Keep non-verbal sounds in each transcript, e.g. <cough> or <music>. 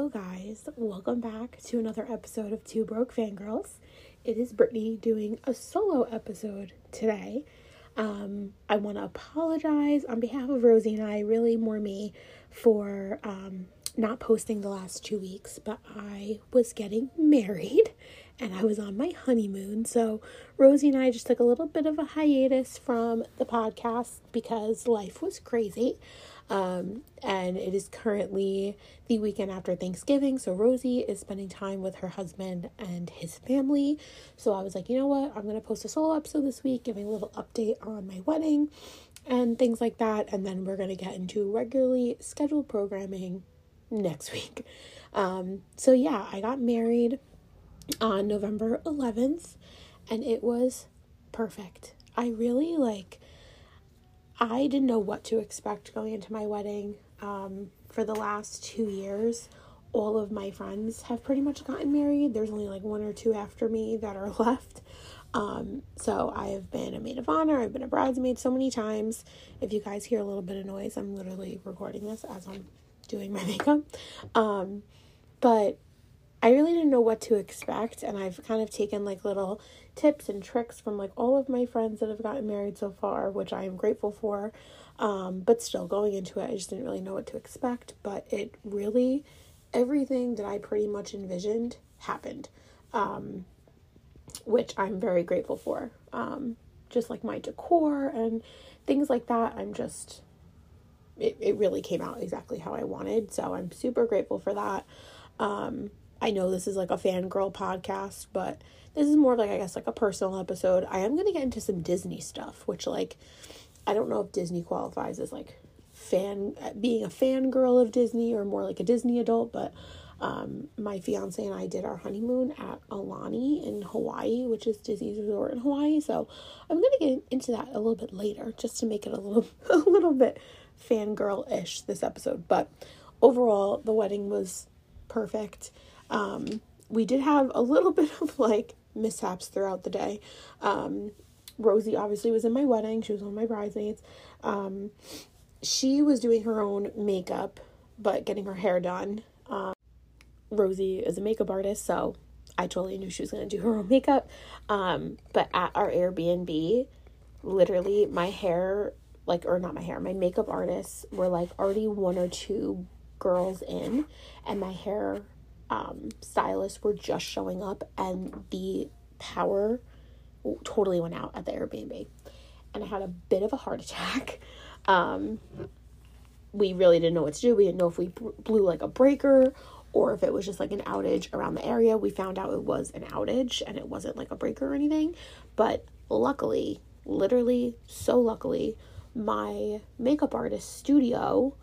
Hello, guys. Welcome back to another episode of Two Broke Fangirls. It is Brittany doing a solo episode today. Um, I want to apologize on behalf of Rosie and I, really more me, for um, not posting the last two weeks, but I was getting married and I was on my honeymoon. So Rosie and I just took a little bit of a hiatus from the podcast because life was crazy. Um, and it is currently the weekend after Thanksgiving. So Rosie is spending time with her husband and his family. So I was like, you know what? I'm going to post a solo episode this week, giving a little update on my wedding and things like that. And then we're going to get into regularly scheduled programming next <laughs> week. Um, so yeah, I got married on November 11th and it was perfect. I really like I didn't know what to expect going into my wedding. Um, for the last two years, all of my friends have pretty much gotten married. There's only like one or two after me that are <laughs> left. Um, so I have been a maid of honor, I've been a bridesmaid so many times. If you guys hear a little bit of noise, I'm literally recording this as I'm doing my <laughs> makeup. Um, but I really didn't know what to expect, and I've kind of taken like little tips and tricks from like all of my friends that have gotten married so far, which I am grateful for. Um, but still, going into it, I just didn't really know what to expect. But it really, everything that I pretty much envisioned happened, um, which I'm very grateful for. Um, just like my decor and things like that, I'm just, it, it really came out exactly how I wanted. So I'm super grateful for that. Um, I know this is like a fangirl podcast, but this is more like I guess like a personal episode. I am gonna get into some Disney stuff, which like I don't know if Disney qualifies as like fan being a fangirl of Disney or more like a Disney adult, but um, my fiance and I did our honeymoon at Aulani in Hawaii, which is Disney's resort in Hawaii. So I'm gonna get into that a little bit later, just to make it a little <laughs> a little bit fangirl ish this episode. But overall, the wedding was perfect. Um, we did have a little <laughs> bit of like mishaps throughout the day. Um, Rosie obviously was in my wedding, she was one of my bridesmaids. Um, she was doing her own makeup, but getting her hair done. Um, Rosie is a makeup artist, so I totally knew she was going to do her own makeup. Um, but at our Airbnb, literally, my hair, like, or not my hair, my makeup artists were like already one or two girls in, and my hair um, stylists were just showing up, and the power totally went out at the Airbnb. And I had a bit of a heart <laughs> attack. Um, we really didn't know what to do. We didn't know if we blew like a breaker or if it was just like an outage around the area. We found out it was an outage and it wasn't like a breaker or anything. But luckily, literally, so luckily, my makeup artist studio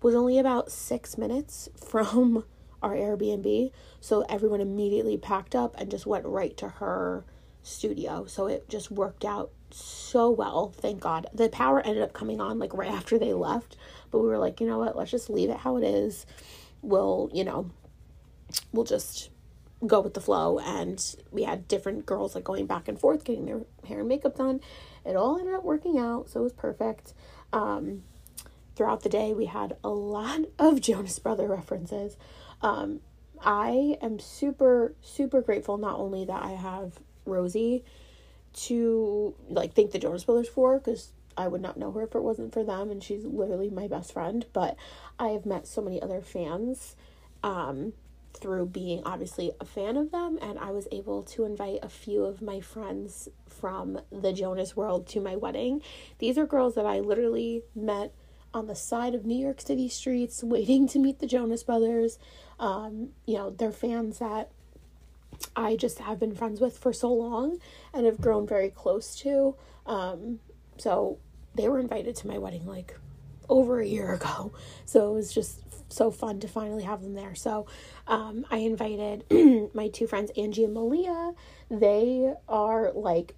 was only about six minutes <laughs> from our Airbnb. So everyone immediately packed up and just went right to her studio. So it just worked out so well, thank God. The power ended up coming on like right after they left, but we were like, you know what, let's just leave it how it is. We'll, you know, we'll just go with the flow. And we had different girls like going back and forth, getting their hair and makeup done. It all ended up working out, so it was perfect. Um, throughout the day, we had a lot of <laughs> Jonas Brother references. Um, I am super, super grateful not only that I have Rosie to like thank the Jonas Brothers for, because I would not know her if it wasn't for them, and she's literally my best friend. But I have met so many other fans um, through being obviously a fan of them, and I was able to invite a few of my friends from the Jonas world to my wedding. These are girls that I literally met on the side of New York City streets <laughs> waiting to meet the Jonas Brothers. Um, you know, they're fans that I just have been friends with for so long and have grown very close to. Um, so they were invited to my wedding like over a year ago. <laughs> So it was just so fun to finally have them there. So um, I invited <clears throat> my two friends, Angie and Malia. They are like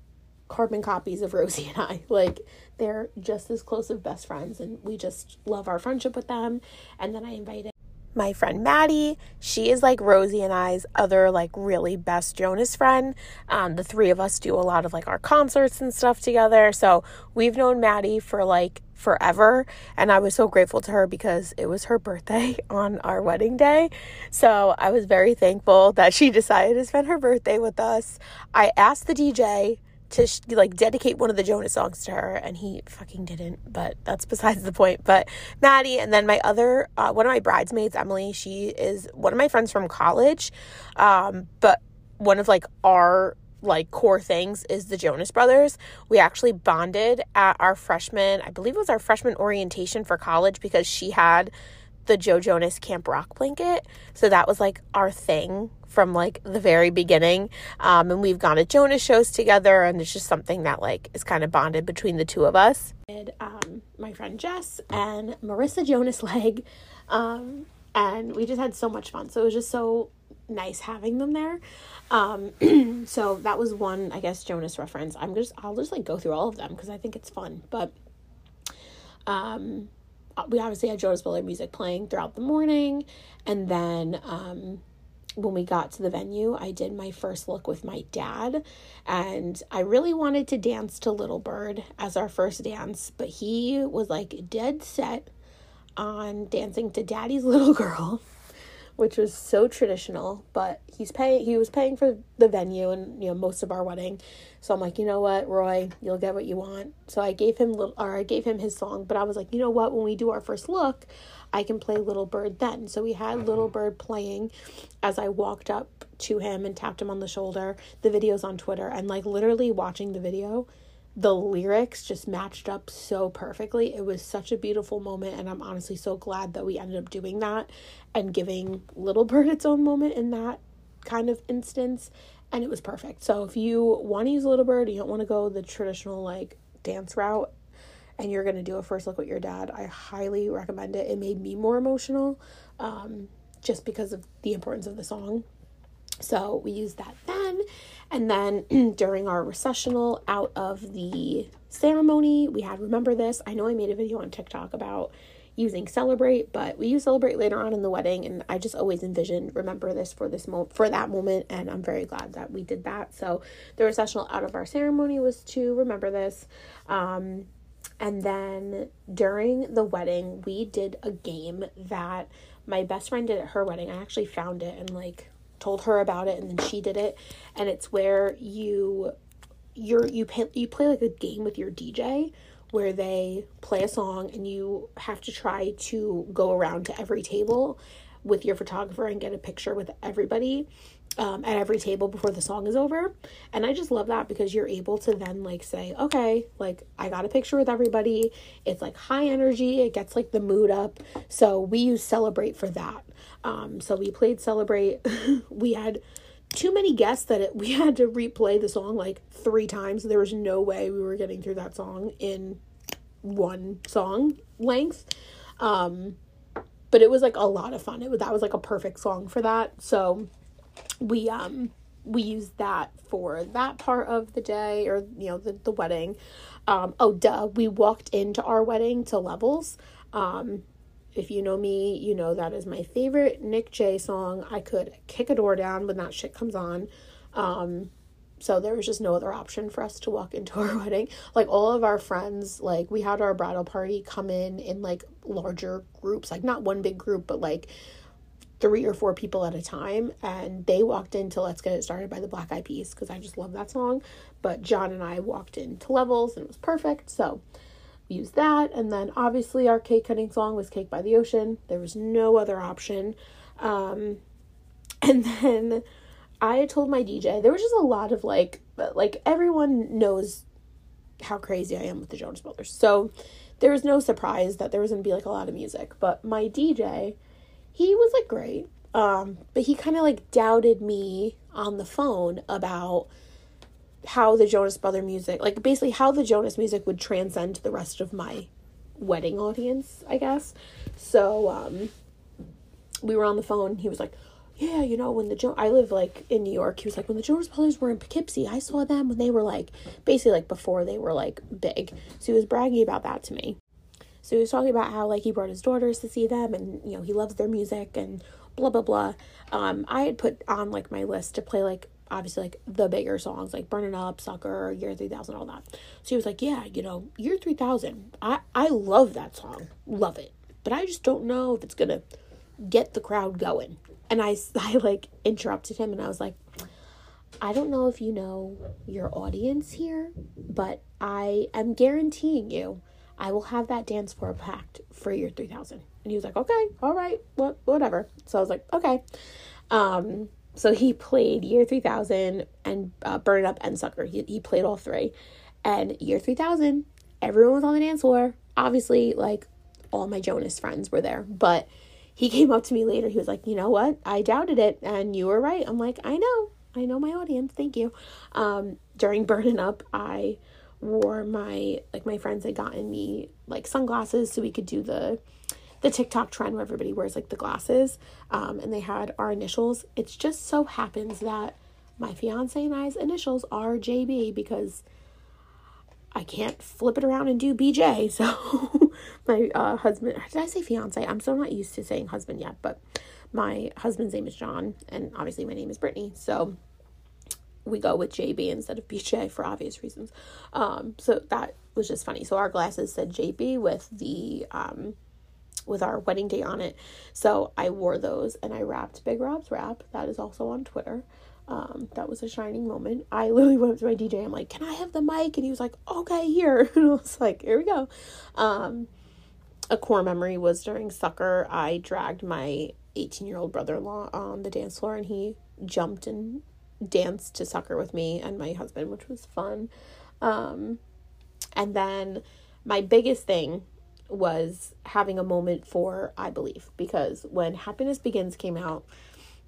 carbon copies of Rosie and I. <laughs> Like they're just as close of best friends and we just love our friendship with them. And then I invited my friend Maddie. She is like Rosie and I's other like really best Jonas friend. Um, the three of us do a lot of like our concerts and stuff together. So we've known Maddie for like forever. And I was so grateful to her because it was her birthday <laughs> on our wedding day. So I was very thankful that she decided to spend her birthday with us. I asked the DJ to sh- like dedicate one of the Jonas songs to her, and he fucking didn't. But that's besides the point. But Maddie, and then my other uh, one of my bridesmaids, Emily. She is one of my friends from college, um, but one of like our like core things is the Jonas Brothers. We actually bonded at our freshman, I believe it was our freshman orientation for college because she had the Joe Jonas Camp Rock blanket. So that was like our thing from like the very beginning. Um, and we've gone to Jonas shows together, and it's just something that like is kind of bonded between the two of us. And um, my friend Jess and Marissa Jonas Leg, um, and we just had so much fun. So it was just so nice having them there. Um, <clears throat> so that was one, I guess, Jonas reference. I'm just, I'll just like go through all of them because I think it's fun. But um, we obviously had Jonas Brothers music playing throughout the morning, and then um, when we got to the venue, I did my first look with my dad, and I really wanted to dance to Little Bird as our first dance, but he was like dead set on dancing to Daddy's <laughs> Little Girl, which was so traditional, but he's paying he was paying for the venue and you know most of our wedding. So I'm like, "You know what, Roy, you'll get what you want." So I gave him little or I gave him his song, but I was like, "You know what, when we do our first look, I can play Little Bird then. So we had mm-hmm. Little Bird playing as I walked up to him and tapped him on the shoulder. The video's on Twitter and like literally watching the video, the lyrics just matched up so perfectly. It was such a beautiful moment and I'm honestly so glad that we ended up doing that and giving Little Bird its own moment in that kind of instance and it was perfect. So if you want to use Little Bird, you don't want to go the traditional like dance route, and you're to do a first look with your dad, I highly recommend it. It made me more emotional um, just because of the importance of the song. So we used that then. And then <clears throat> during our recessional out of the ceremony, we had Remember This. I know I made a video on TikTok about using Celebrate, but we use Celebrate later on in the wedding. And I just always envisioned Remember This for this moment for that moment. And I'm very glad that we did that. So the recessional out of our ceremony was to Remember This. Um, and then during the wedding, we did a game that my best friend did at her wedding. I actually found it and like told her about it and then she did it. And it's where you you're you pay, you play like a game with your DJ where they play a song and you have to try to go around to every table with your photographer and get a picture with everybody um, at every table before the song is over. And I just love that because you're able to then like say, okay, like I got a picture with everybody. It's like high energy. It gets like the mood up. So we use Celebrate for that. Um, so we played Celebrate. <laughs> we had too many guests that it, we <laughs> had to replay the song like three times. There was no way we were getting through that song in one song length. Um, but it was like a lot of fun. It was, that was like a perfect song for that. So we um we used that for that part of the day or you know the, the wedding um oh duh we walked into our wedding to levels um if you know me you know that is my favorite nick j song. I could kick a door down when that shit comes on. Um so there was just no other option for us to walk into <laughs> our wedding. Like all of our friends like we had our bridal party come in in like larger groups like not one big group but like three or four people at a time. And they walked into let's get it started by the black eyed peas because i just love that song. But john and i walked into levels and it was perfect. So we used that. And then obviously our cake cutting song was cake by the ocean. There was no other option. Um, <laughs> and then i told my dj there was just a lot of like like everyone knows how crazy i am with the jonas brothers. So there was no surprise that there was to be like a lot of music. But my dj he was like great. Um, but he kind of like doubted me on the phone about how the Jonas Brother music, like basically how the Jonas music would transcend the rest of my wedding audience, I guess. So um, we were on the phone. He was like, "Yeah, you know when the jo- I live like in New York." He was like, "When the Jonas Brothers were in Poughkeepsie, I saw them when they were like basically like before they were like big." So he was bragging about that to me. So he was talking about how like he brought his daughters to see them and you know, he loves their music and blah blah blah. Um, I had put on like my list to play like obviously like the bigger songs like Burning Up, Sucker, Year 3000, all that. So he was like, Yeah, you know, Year 3000. I, I love that song. Love it. But I just don't know if it's gonna get the crowd going. And I, <laughs> I like interrupted him and I was like, I don't know if you know your audience here, but I am guaranteeing you I will have that dance floor packed for year 3000. And he was like, okay, all right, what, whatever. So I was like, okay. Um, so he played year 3000 and uh, Burning Up and Sucker. He, he played all three. And year 3000, everyone was on the dance floor. Obviously, like all my Jonas friends were there, but he came up to me later. He was like, you know what? I doubted it and you were right. I'm like, I know. I know my audience. Thank you. Um, during Burning Up, I wore my like my friends had gotten me like sunglasses so we could do the the TikTok trend where everybody wears like the glasses. Um, and they had our initials. It just so happens that my fiance and I's initials are JB because I can't flip it around and do BJ. <laughs> So my uh, husband, did I say fiance? I'm still not used to saying husband yet, but my husband's name is John, and obviously my name is Brittany. So we go with JB instead of BJ for obvious reasons. Um, so that was just funny. So our glasses said JB with the um, with our wedding day on it. So I wore those and I rapped Big Rob's rap. That is also on Twitter. Um, that was a shining moment. I <laughs> literally went up to my DJ. I'm like, "Can I have the mic?" And he was like, "Okay, here." <laughs> And I was like, "Here we go." Um, a core memory was during Sucker. I dragged my 18 year old brother in law on the dance floor, and he jumped and danced to Sucker with me and my husband, which was fun. Um, and then my biggest thing was having a moment for I Believe because when Happiness Begins came out,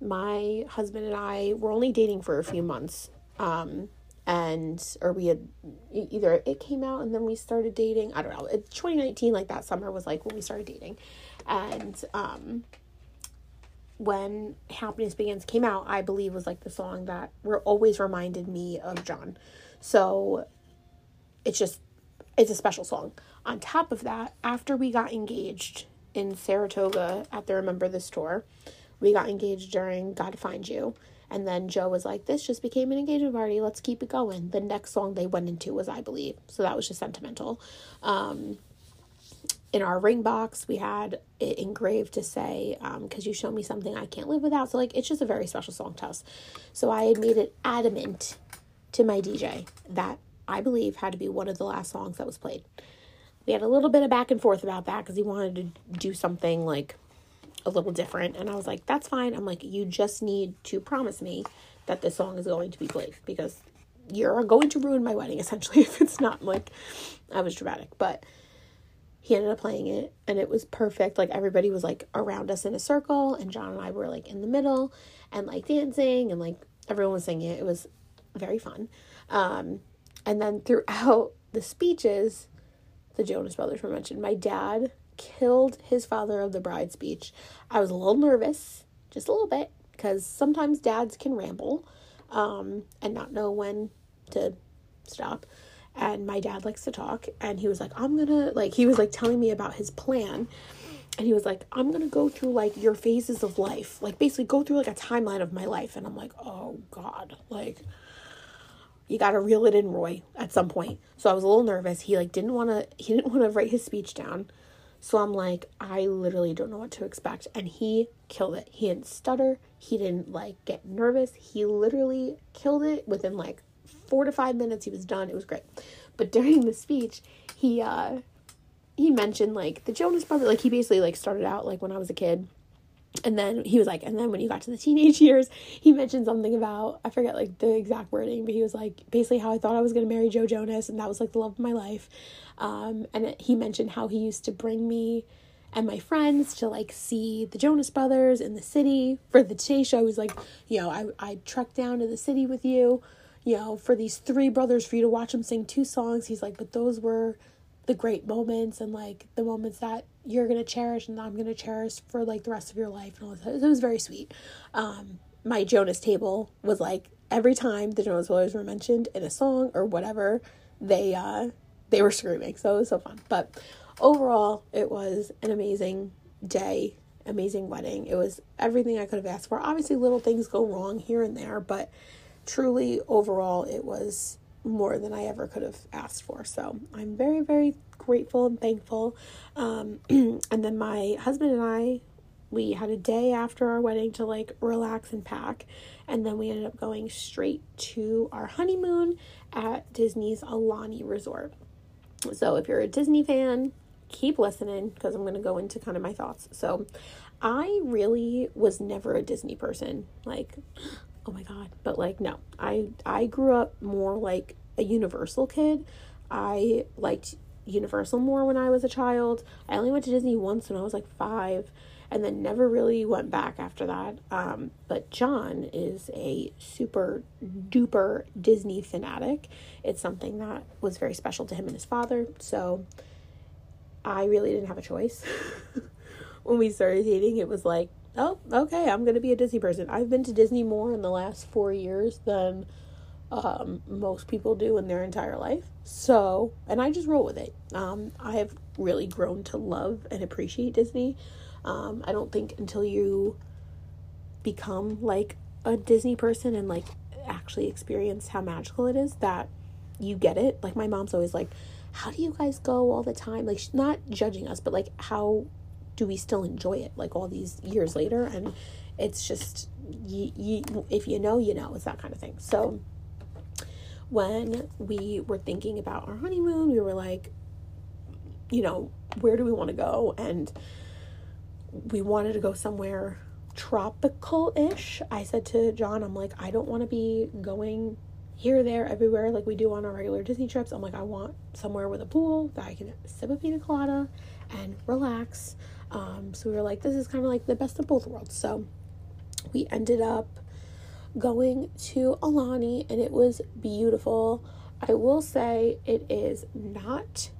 my husband and I were only dating for a few months. Um, and or we had either it came out and then we started dating. I don't know. It's 2019 like that summer was like when we started dating. And um when Happiness Begins came out, I believe was like the song that were always reminded me of John. So it's just it's a special song. On top of that, after we got engaged in Saratoga at the Remember This tour, we got engaged during God Find You. And then Joe was like, This just became an engagement party. Let's keep it going. The next song they went into was I Believe. So that was just sentimental. Um, in our ring box we had it engraved to say because um, you show me something i can't live without so like it's just a very special song to us so i had made it adamant to my dj that i believe had to be one of the last songs that was played we had a little bit of back and forth about that because he wanted to do something like a little different and i was like that's fine i'm like you just need to promise me that this song is going to be played because you're going to ruin my wedding <laughs> essentially if it's not like i was dramatic but he ended up playing it and it was perfect. Like everybody was like around us in a circle and John and I were like in the middle and like dancing and like everyone was singing it. It was very fun. Um, and then throughout the speeches, the Jonas Brothers were mentioned. My dad killed his father of the bride speech. I was a little nervous, just a little bit, because sometimes dads can ramble um, and not know when to stop and my dad likes to talk and he was like i'm gonna like he was like telling me about his plan and he was like i'm gonna go through like your phases of life like basically go through like a timeline of my life and i'm like oh god like you gotta reel it in roy at some point so i was a little nervous he like didn't want to <laughs> he didn't want to write his speech down so i'm like i literally don't know what to expect and he killed it he didn't stutter he didn't like get nervous he literally killed it within like four to five minutes he was done. It was great. But <laughs> during the speech, he uh he mentioned like the Jonas Brothers. Like he basically like started out like when I was a kid. And then he was like, and then when you got to the teenage <laughs> years, he mentioned something about I forget like the exact wording, but he was like basically how I thought I was gonna marry Joe Jonas, and that was like the love of my life. Um, and it, he mentioned how he used to bring me and my friends to like see the Jonas Brothers in the city for the Today Show. He was like, you know, I I trekked down to the city with you you know, for these three brothers for you to watch them sing two songs. He's like, but those were the great moments and like the moments that you're gonna cherish and I'm gonna cherish for like the rest of your life and all that. It was very sweet. Um, my Jonas table was like every time the Jonas Brothers were mentioned in a song or whatever, they uh they were screaming. So it was so fun. But overall, it was an amazing day, amazing wedding. It was everything I could have asked for. Obviously, little things go wrong here and there, but truly, overall, it was more than I ever could have asked for. So I'm very, very grateful and thankful. Um, <clears throat> and then my husband and I, we had a day after our wedding to like relax and pack. And then we ended up going straight to our honeymoon at Disney's Aulani Resort. So if you're a Disney fan, keep listening because I'm going to go into kind of my thoughts. So I really was never a Disney person. Like, oh my god, but like no. I I grew up more like a Universal kid. I liked Universal more when I was a child. I only went to Disney once when I was like 5 and then never really went back after that. Um, but John is a super duper Disney fanatic. It's something that was very special to him and his father. So I really didn't have a choice. <laughs> when we started dating, it was like, oh, okay, I'm going to be a Disney person. I've been to Disney more in the last four years than um, most people do in their entire life. So, and I just roll with it. Um, I have really grown to love and appreciate Disney. Um, I don't think until you become like a Disney person and like actually experience how magical it is that you get it. Like my mom's always like, "How do you guys go all the time?" Like she's not judging us, but like how do we still enjoy it like all these years later? And it's just you, you if you know, you know. It's that kind of thing. So when we were thinking about our honeymoon, we were like, you know, where do we want to go? And we wanted to go somewhere tropical ish. I said to John, I'm like, I don't want to be going here, there, everywhere like we do on our regular Disney trips. I'm like, I want somewhere with a pool that I can sip a pina colada and relax. Um, so we were like, this is kind of like the best of both worlds. So we ended up going to Aulani and it was beautiful. I will say it is not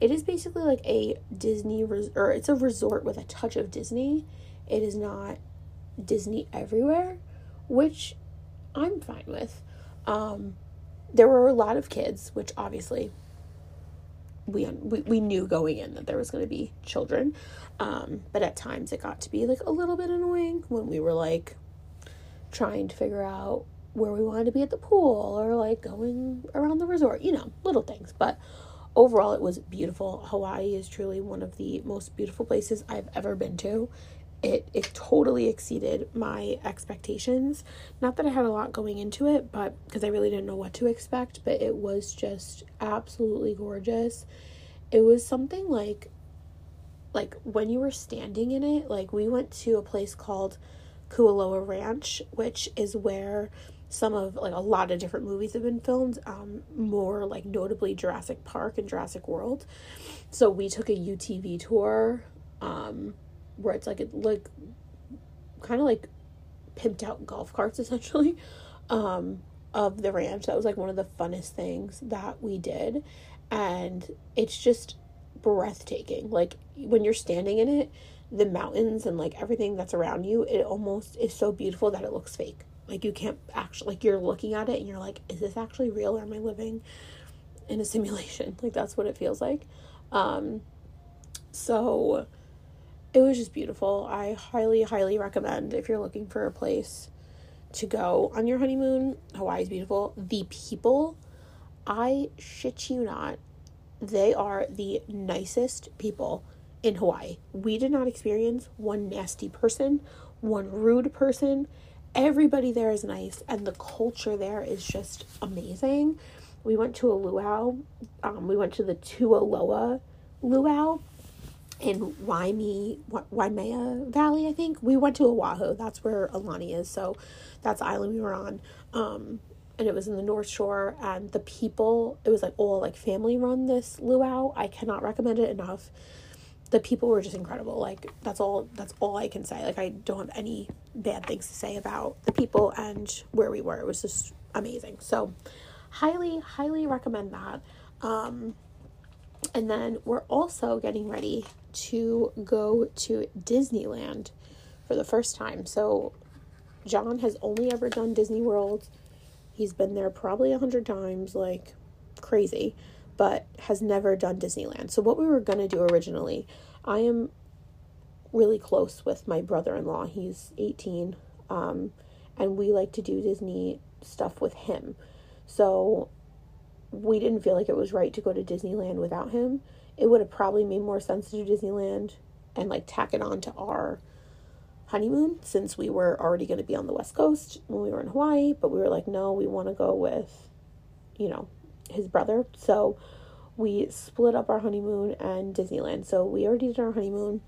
it is basically like a Disney res- or it's a resort with a touch of Disney. It is not Disney everywhere, which I'm fine with. Um, there were a lot of kids, which obviously we we, we knew going in that there was going to be children. Um, but at times it got to be like a little bit annoying when we were like trying to figure out where we wanted to be at the pool or like going around the resort, you know, little things. But overall it was beautiful hawaii is truly one of the most beautiful places i've ever been to it it totally exceeded my expectations. Not that i had a lot going into it but because i really didn't know what to expect but it was just absolutely gorgeous. It was something like like when you were standing in it like we went to a place called kualoa ranch which is where some of like a lot of different movies have been filmed um more like notably Jurassic Park and Jurassic World. So we took a UTV tour um where it's like it like kind of like pimped out golf carts <laughs> essentially um of the ranch that was like one of the funnest things that we did and it's just breathtaking like when you're standing in it the mountains and like everything that's around you it almost is so beautiful that it looks fake like you can't actually like you're looking at it and you're like, is this actually real or am I living in a simulation? <laughs> Like that's what it feels like. Um so it was just beautiful. I highly, highly recommend if you're looking for a place to go on your honeymoon. Hawaii's beautiful. The people, I shit you not, they are the nicest people in Hawaii. We did not experience one nasty person, one rude person everybody there is nice and the culture there is just amazing. We went to a luau. Um, we went to the Tualoa luau in Waimea, Waimea Valley, I think. We went to Oahu. That's where Aulani is. So that's the island we were on. Um, and it was in the North Shore. And the people, it was like all like family run this luau. I cannot recommend it enough the people were just incredible. Like that's all that's all I can say. Like I don't have any bad things to say about the people and where we were. It was just amazing. So highly highly recommend that. Um and then we're also getting ready to go to Disneyland for the first time. So John has only ever done Disney World. He's been there probably a hundred times, like crazy. but has never done Disneyland. So, what we were going to do originally, I am really close with my brother in law. He's 18, um, and we like to do Disney stuff with him. So, we didn't feel like it was right to go to Disneyland without him. It would have probably made more sense to do Disneyland and like tack it on to our honeymoon since we were already going to be on the West Coast when we were in Hawaii. But we were like, no, we want to go with, you know, his brother. So we split up our honeymoon and Disneyland. So we already did our honeymoon.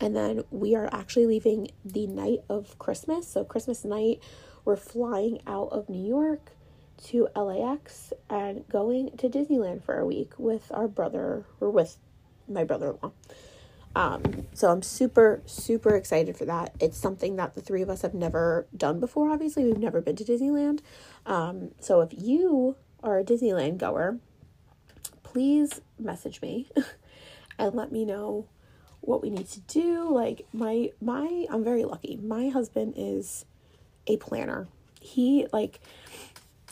And then we are actually leaving the night of Christmas. So, Christmas night, we're flying out of New York to LAX and going to Disneyland for a week with our brother, or with my brother in law. Um, so I'm super, super excited for that. It's something that the three of us have never done before, obviously. We've never been to Disneyland. Um, so if you are a Disneyland goer, please message me <laughs> and let me know what we need to do. Like my my I'm very lucky. My husband is a planner. He like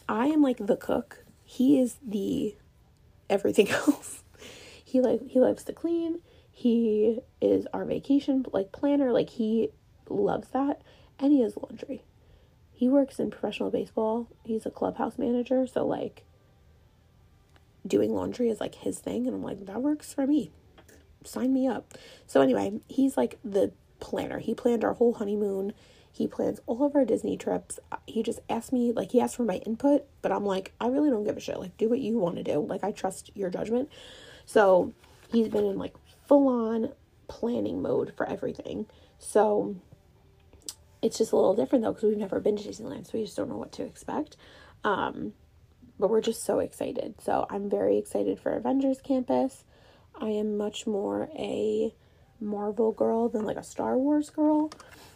I am like the cook. He is the everything <laughs> else. he like he loves to clean. He is our vacation like planner. Like he loves that and he has laundry. He works in professional baseball. He's a clubhouse manager, so like doing laundry is like his thing and I'm like that works for me. Sign me up. So anyway, he's like the planner. He planned our whole honeymoon. He plans all of our Disney trips. He just asked me, like, he asked for my input, but I'm like, I really don't give a shit. Like, do what you want to do. Like, I trust your judgment. So he's been in like full on planning mode for everything. So it's just a little different though, because we've never been to Disneyland, so we just don't know what to expect. Um, but we're just so excited. So I'm very excited for Avengers Campus. I am much more a Marvel girl than like a Star Wars girl.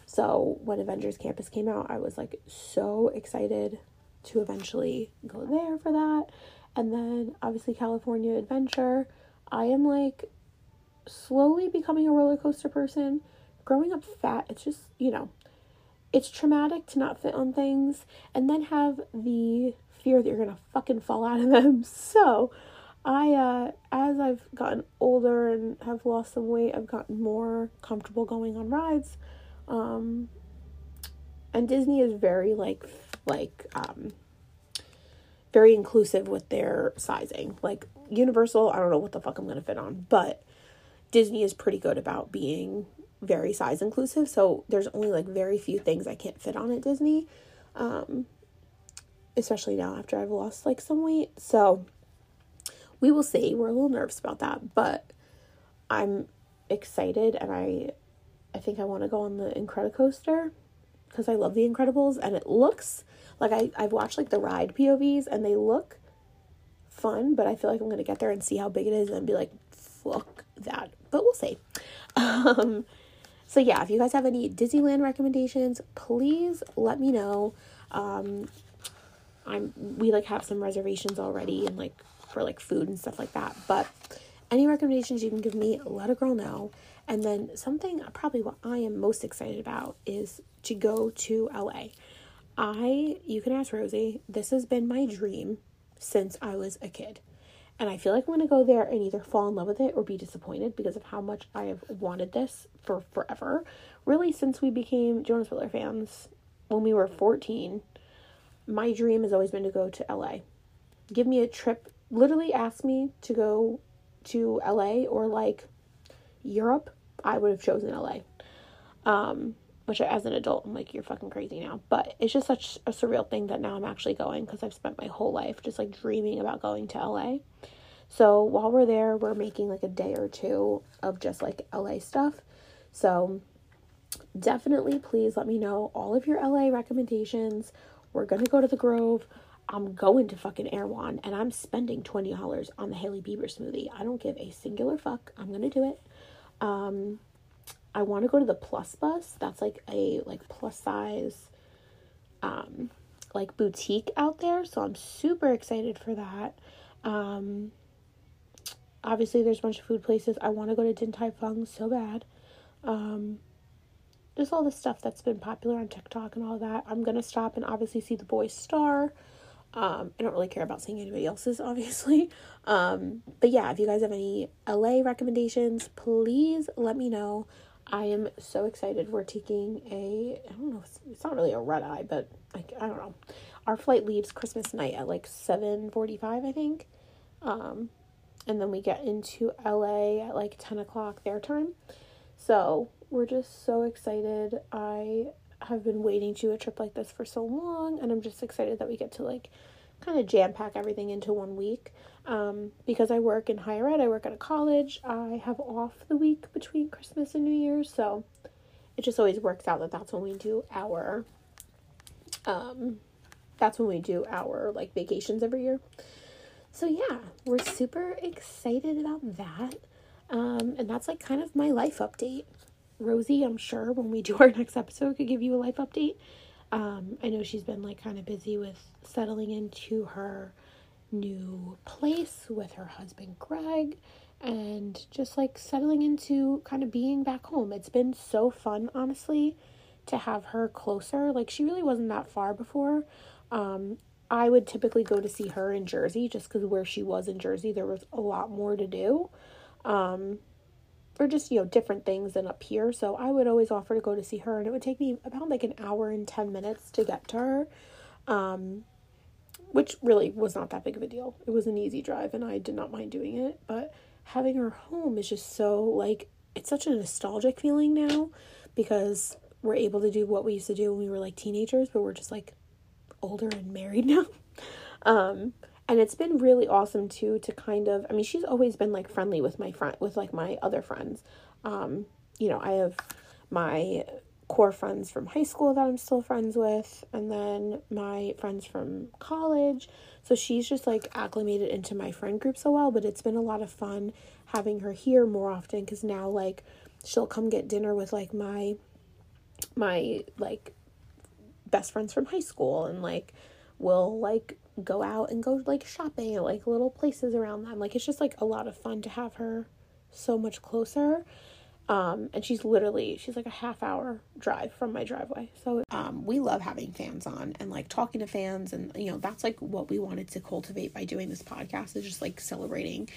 So when Avengers Campus came out, I was like so excited to eventually go there for that. And then obviously California Adventure. I am like slowly becoming a roller coaster person. Growing up fat, it's just, you know, it's traumatic to not fit on things and then have the fear that you're gonna fucking fall out of them. <laughs> So, I, uh, as I've gotten older and have lost some weight, I've gotten more comfortable going on rides. Um, and Disney is very like, like, um, very inclusive with their sizing. Like Universal, I don't know what the fuck I'm gonna fit on, but Disney is pretty good about being very size inclusive. So there's only like very few things I can't fit on at Disney. Um, especially now after I've lost like some weight. So we will see. We're a little nervous about that, but I'm excited and I I think I want to go on the Incredicoaster because I love the Incredibles and it looks like I, I've watched like the ride POVs and they look fun, but I feel like I'm gonna get there and see how big it is and be like, fuck that. But we'll see. <laughs> Um so yeah, if you guys have any Disneyland recommendations, please let me know. Um I'm we like have some reservations already and like for like food and stuff like that. But any recommendations you can give me, let a girl know. And then something probably what I am most excited about is to go to LA. I you can ask Rosie, this has been my dream since I was a kid. And I feel like I'm going to go there and either fall in love with it or be disappointed because of how much I have wanted this for forever. Really, since we became Jonas Brother fans when we were 14, my dream has always been to go to LA. Give me a trip, literally ask me to go to LA or like Europe, I would have chosen LA. Um, which as an adult, I'm like, you're fucking crazy now. But it's just such a surreal thing that now I'm actually going because I've spent my whole life just like dreaming about going to LA. So while we're there, we're making like a day or two of just like LA stuff. So definitely please let me know all of your LA recommendations we're gonna go to the Grove. I'm going to fucking Erewhon and I'm spending $20 on the Hailey Bieber smoothie. I don't give a singular fuck. I'm gonna do it. Um, I want to go to the Plus Bus. That's like a like plus size um like boutique out there, so I'm super excited for that. Um obviously there's a bunch of food places. I want to go to Din Tai Fung so bad. Um just all the stuff that's been popular on TikTok and all that. I'm gonna stop and obviously see the boy star. Um, I don't really care about seeing anybody else's, <laughs> obviously. Um, but yeah, if you guys have any LA recommendations, please let me know. I am so excited. We're taking a, I don't know, it's, it's not really a red eye, but like, I don't know. Our flight leaves Christmas night at like 7.45, I think. Um, and then we get into LA at like 10 o'clock their time. So we're just so excited. I have been waiting to do a trip like this for so long, and I'm just excited that we get to like kind of jam pack everything into one week. Um, because I work in higher ed, I work at a college, I have off the week between Christmas and New Year's, so it just always works out that that's when we do our um that's when we do our like vacations every year. So yeah, we're super excited about that. Um, and that's like kind of my life update. Rosie, I'm sure when we do our <laughs> next episode, could give you a life update. Um, I know she's been like kind of busy with settling into her new place with her husband Greg and just like settling into kind of being back home. It's been so fun, honestly, to have her closer. Like, she really wasn't that far before. Um, I would typically go to see her in Jersey just because where she was in Jersey, there was a lot more to do. Um, or just, you know, different things than up here. So I would always offer to go to see her, and it would take me about like an hour and 10 minutes to get to her. Um, which really was not that big of a deal. It was an easy drive, and I did not mind doing it. But having her home is just so like it's such a nostalgic feeling now because we're able to do what we used to do when we were like teenagers, but we're just like older and married <laughs> now. Um, and it's been really awesome too to kind of I mean she's always been like friendly with my friend with like my other friends. Um, you know, I have my core friends from high school that I'm still friends with, and then my friends from college. So she's just like acclimated into my friend group so well, but it's been a lot of fun having her here more often because now like she'll come get dinner with like my my like best friends from high school and like we'll like go out and go like shopping at like little places around them. Like it's just like a lot of fun to have her so much closer. Um, and she's literally she's like a half hour drive from my driveway. So um, we love having fans on and like talking to fans and you know that's like what we wanted to cultivate by doing this podcast is just like celebrating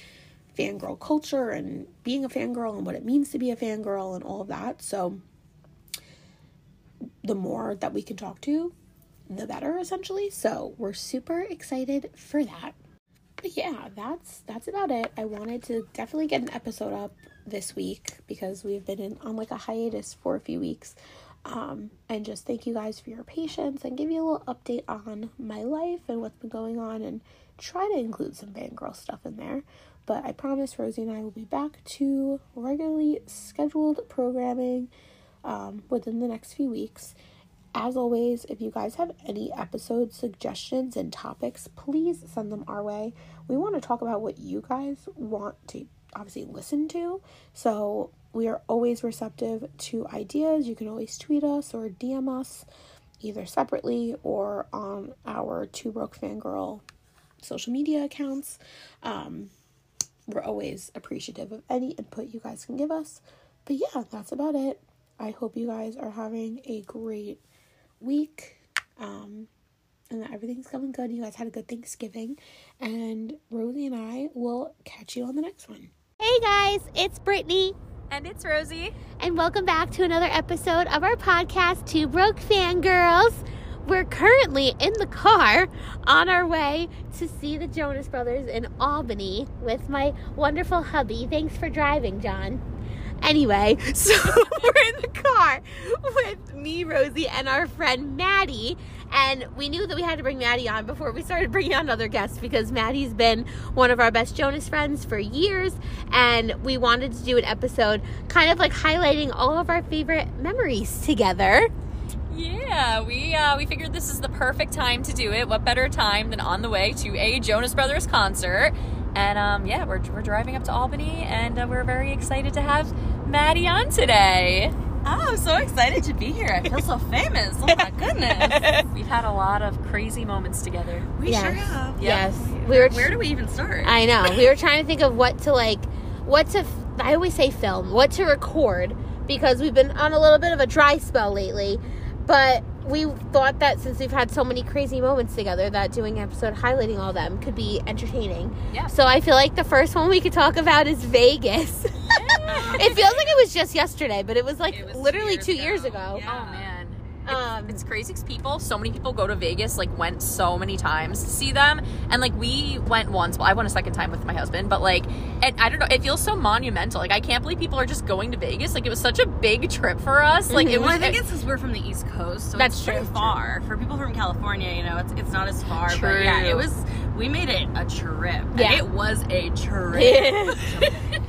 fangirl culture and being a fangirl and what it means to be a fangirl and all of that. So the more that we can talk to, the better essentially. So we're super excited for that. But yeah, that's that's about it. I wanted to definitely get an episode up this week because we've been in on like a hiatus for a few weeks. Um, and just thank you guys for your patience and give you a little update on my life and what's been going on and try to include some fangirl stuff in there. But I promise Rosie and I will be back to regularly scheduled programming um, within the next few weeks. As always, if you guys have any episode suggestions and topics, please send them our way. We want to talk about what you guys want to obviously listen to. So we are always receptive to ideas. You can always tweet us or DM us either separately or on our Two Broke Fangirl social media accounts. Um, we're always appreciative of any input you guys can give us. But yeah, that's about it. I hope you guys are having a great week. Um, and that everything's going good. You guys had a good Thanksgiving. And Rosie and I will catch you on the next one. Hey guys, it's Brittany. And it's Rosie. And welcome back to another episode of our podcast, Two Broke Fangirls. We're currently in the car on our way to see the Jonas Brothers in Albany with my wonderful hubby. Thanks for driving, John. Anyway, <laughs> so <laughs> we're in the car with me, Rosie, and our friend Maddie. And we knew that we had to bring Maddie on before we started bringing on other guests because Maddie's been one of our best Jonas friends for years. And we wanted to do an episode kind of like highlighting all of our favorite memories together. Yeah, we uh, we figured this is the perfect time to do it. What better time than on the way to a Jonas Brothers concert? And um, yeah, we're, we're driving up to Albany, and uh, we're very excited to have Maddie on today. Oh, I'm so excited to be here. I feel so <laughs> famous. Oh my goodness. <laughs> We've had a lot of crazy moments together. We Yes. sure have. Yes. Where, We were where do we even start? I know. We were <laughs> trying to think of what to like, what to, I always say film, what to record because we've been on a little bit of a dry spell lately. But we thought that since we've had so many crazy moments together, that doing an episode highlighting all of them could be entertaining. Yeah. So I feel like the first one we could talk about is Vegas. <laughs> it feels like it was just yesterday, but it was like It was two literally years two ago. years ago. Yeah. Oh man. Um, It's crazy 'cause people, so many people go to Vegas, like went so many times to see them. And like we went once, well, I went a second time with my husband, but like, and I don't know, it feels so monumental. Like I can't believe people are just going to Vegas. Like it was such a big trip for us. Like it Well, was, I think it's because we're from the East Coast, so That's it's true. far. For people from California, you know, it's it's not as far. True. But yeah, it was. We made it a trip. Yeah. it was a <laughs> trip.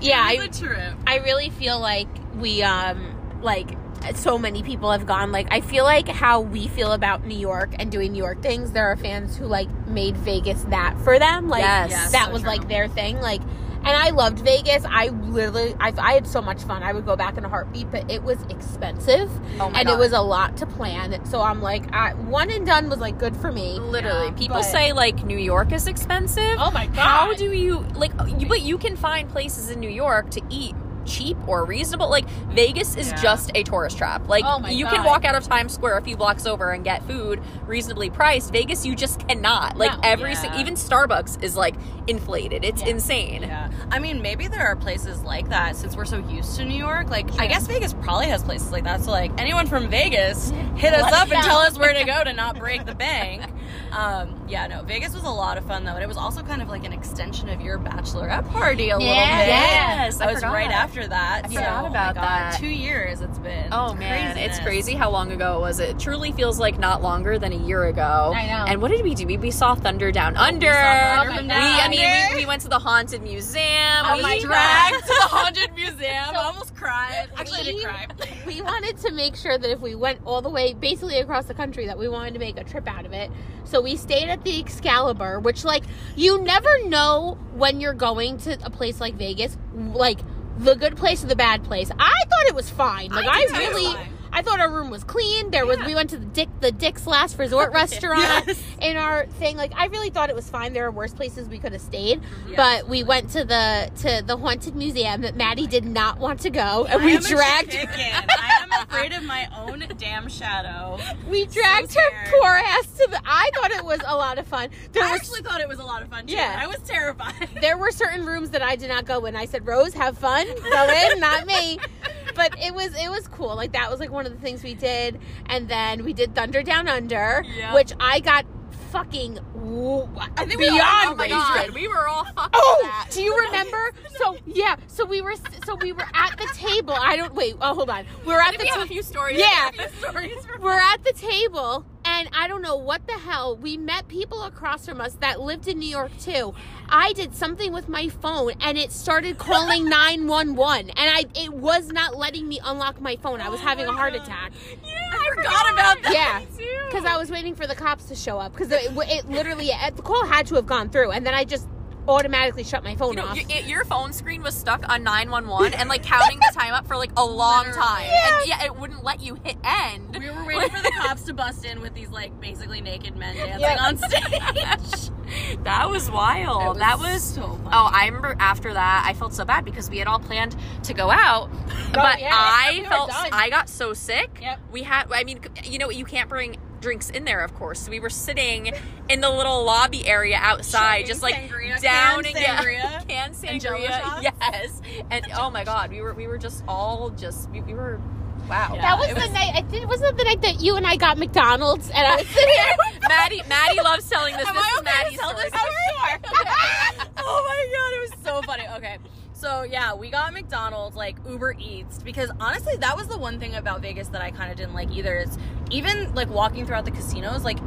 yeah, it was a trip. I really feel like we um like so many people have gone like I feel like how we feel about New York and doing New York things there are fans who like made Vegas that for them like Yes. Yes, that so was true. like their thing like and I loved Vegas I literally I, I had so much fun I would go back in a heartbeat but it was expensive oh my and God. it was a lot to plan so I'm like I, one and done was like good for me Literally, Yeah, people but- say like New York is expensive. oh my god How do you like? You, but you can find places in New York to eat cheap or reasonable. Like Vegas is Yeah. just a tourist trap. Like Oh you can walk out of Times Square a few blocks over and get food reasonably priced. Vegas, you just cannot. Like No. every, Yeah. even Starbucks is like inflated. It's Yeah. insane. Yeah. I mean, maybe there are places like that since we're so used to New York. Like, Sure. I guess Vegas probably has places like that. So, like, anyone from Vegas, <laughs> hit Let us us up and tell us where to <laughs> go to not break the bank. Um, yeah, no, Vegas was a lot of fun though, and it was also kind of like an extension of your bachelorette party a little bit. Yes, I I was right after that. I so, forgot oh my about God, that. Two years it's been. Oh man, it's crazy how long ago it was. It truly feels like not longer than a year ago. I know. And what did we do? We, we saw Thunder Down Under. saw Thunder Oh We- God. I mean, we, we went to the haunted museum. Oh we my Dragged God. to the <laughs> haunted museum. So- I almost cried. Actually, I did We- cry. <laughs> we wanted to make sure that if we went all the way basically across the country that we wanted to make a trip out of it so we stayed at the excalibur which like you never know when you're going to a place like vegas like the good place or the bad place i thought it was fine like i, too. really. I thought our room was clean. There was Yeah. we went to the Dick the Dick's Last Resort <laughs> restaurant Yes. in our thing. Like I really thought it was fine. There are worse places we could have stayed, Yeah. but we went to the to the haunted museum that Maddie did not want to go, and I we am dragged. I am afraid of my own damn shadow. <laughs> We dragged So her poor ass to the. I thought it was a lot of fun. There I was actually thought it was a lot of fun too. Yeah. I was terrified. there were certain rooms that I did not go in. I said, Rose, have fun, go in, not me. <laughs> But it was it was cool. Like that was like one of the things we did, and then we did Thunder Down Under, Yeah. which I got fucking I think we all- beyond Oh god, we were all fucking Oh, that. do you remember? So yeah, so we were so we were at the table. I don't wait. Oh, hold on. We're at Did the we have a few stories? Yeah. Stories we're at the table and I don't know what the hell. We met people across from us that lived in New York too. I did something with my phone and it started calling <laughs> 911 and I it was not letting me unlock my phone. I was Oh having a heart God. attack. Yeah, I forgot about that. Yeah. Cuz I was waiting for the cops to show up cuz it, it literally uh, the call had to have gone through and then I just automatically shut my phone You know, off. your, it- your phone screen was stuck on 911 and like counting the time up for like a long Literally. time. Yeah. And yeah, it wouldn't let you hit end. We were waiting for the <laughs> cops to bust in with these like basically naked men dancing Yeah. on stage. <laughs> <laughs> that was wild. Was that was so funny. Oh, I remember after that, I felt so bad because we had all planned to go out, <laughs> oh, but Oh, yeah. I We felt. I got so sick. Yep. We had, I mean, you know, you can't bring drinks in there, of course. So we were sitting in the little lobby area outside, just like sangria, canned yeah, sangria, <laughs> canned and Jello sangria. shots. Yes, and oh my god, we were we were just all just we, we were wow. Yeah. that was it the was- night. I think wasn't the night that you and I got McDonald's and I <laughs> was sitting there. Maddie Maddie loves telling this. Am this I is okay to tell story. this story? <laughs> <laughs> oh my god, it was so funny. Okay. So yeah, we got McDonald's like Uber Eats because honestly, that was the one thing about Vegas that I kind of didn't like either. Is even like walking throughout the casinos, like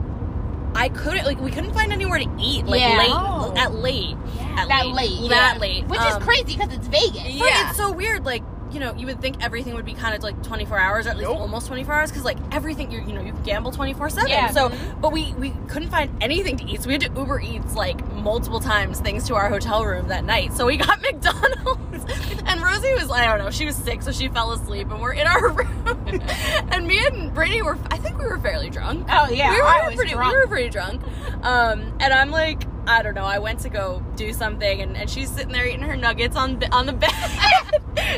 I couldn't like we couldn't find anywhere to eat like Yeah. late Oh. at late at that late, late, that yeah. late, which Um, is crazy because it's Vegas. Yeah. but it's so weird. Like you know, you would think everything would be kind of like 24 hours, or at least Nope. almost 24 hours, because like everything you you know you gamble 24 seven. Yeah. So, but we we couldn't find anything to eat, so we had to Uber Eats like multiple times things to our hotel room that night. So we got <laughs> McDonald's, and Rosie was I don't know she was sick, so she fell asleep, and we're in our <laughs> room, and me and Brittany were I think we were fairly drunk. Oh yeah, we were I was pretty drunk. we were pretty drunk, um, and I'm like. I don't know. I went to go do something, and, and she's sitting there eating her nuggets on on the bed.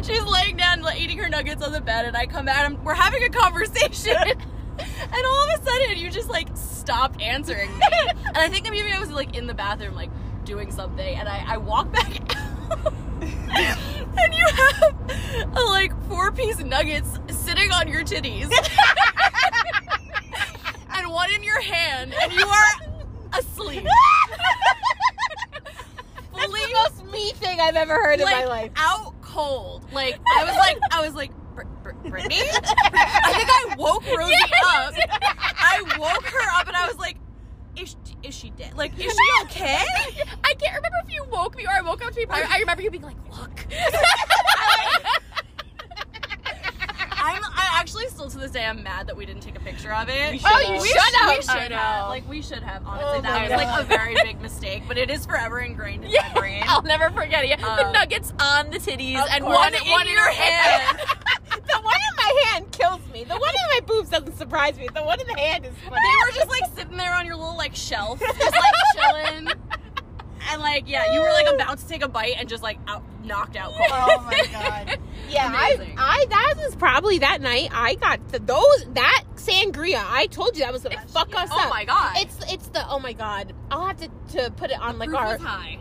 <laughs> she's laying down eating her nuggets on the bed, and I come out. and we're having a conversation, <laughs> and all of a sudden you just like stopped answering me. <laughs> and I think maybe I was like in the bathroom like doing something, and I, I walk back out. and you have a, like four piece nuggets sitting on your titties. and one in your hand, and you are asleep. <laughs> That's the most me thing I've ever heard like, in my life. out cold. Like I was like I was like Br- Br- Brittany. <laughs> I think I woke Rosie up. I woke her up and I was like, is is she dead? Like is she okay? I can't remember if you woke me or I woke up to be. I, I remember you being like, "Look." <laughs> I'm I actually still to this day I'm mad that we didn't take a picture of it. We Oh, you We should have. We should I have. Like we should have. Honestly, Oh that my was like God. a very <laughs> big mistake, but it is forever ingrained in Yeah, my brain. I'll never forget it. the Um, nuggets on the titties and course. one, in one in your your hand. <laughs> the one in my hand kills me. The one in my boobs doesn't surprise me. The one in the hand is funny. They were just like sitting there on your little like shelf, just like chilling. <laughs> And like, yeah, you were like about to take a bite and just like out, knocked out cold. Oh my god. <laughs> Yeah, I, Amazing. I that was probably that night I got the, those that sangria. I told you that was gonna fuck us oh up. my god. It's it's the oh my god. I'll have to, to put it on like our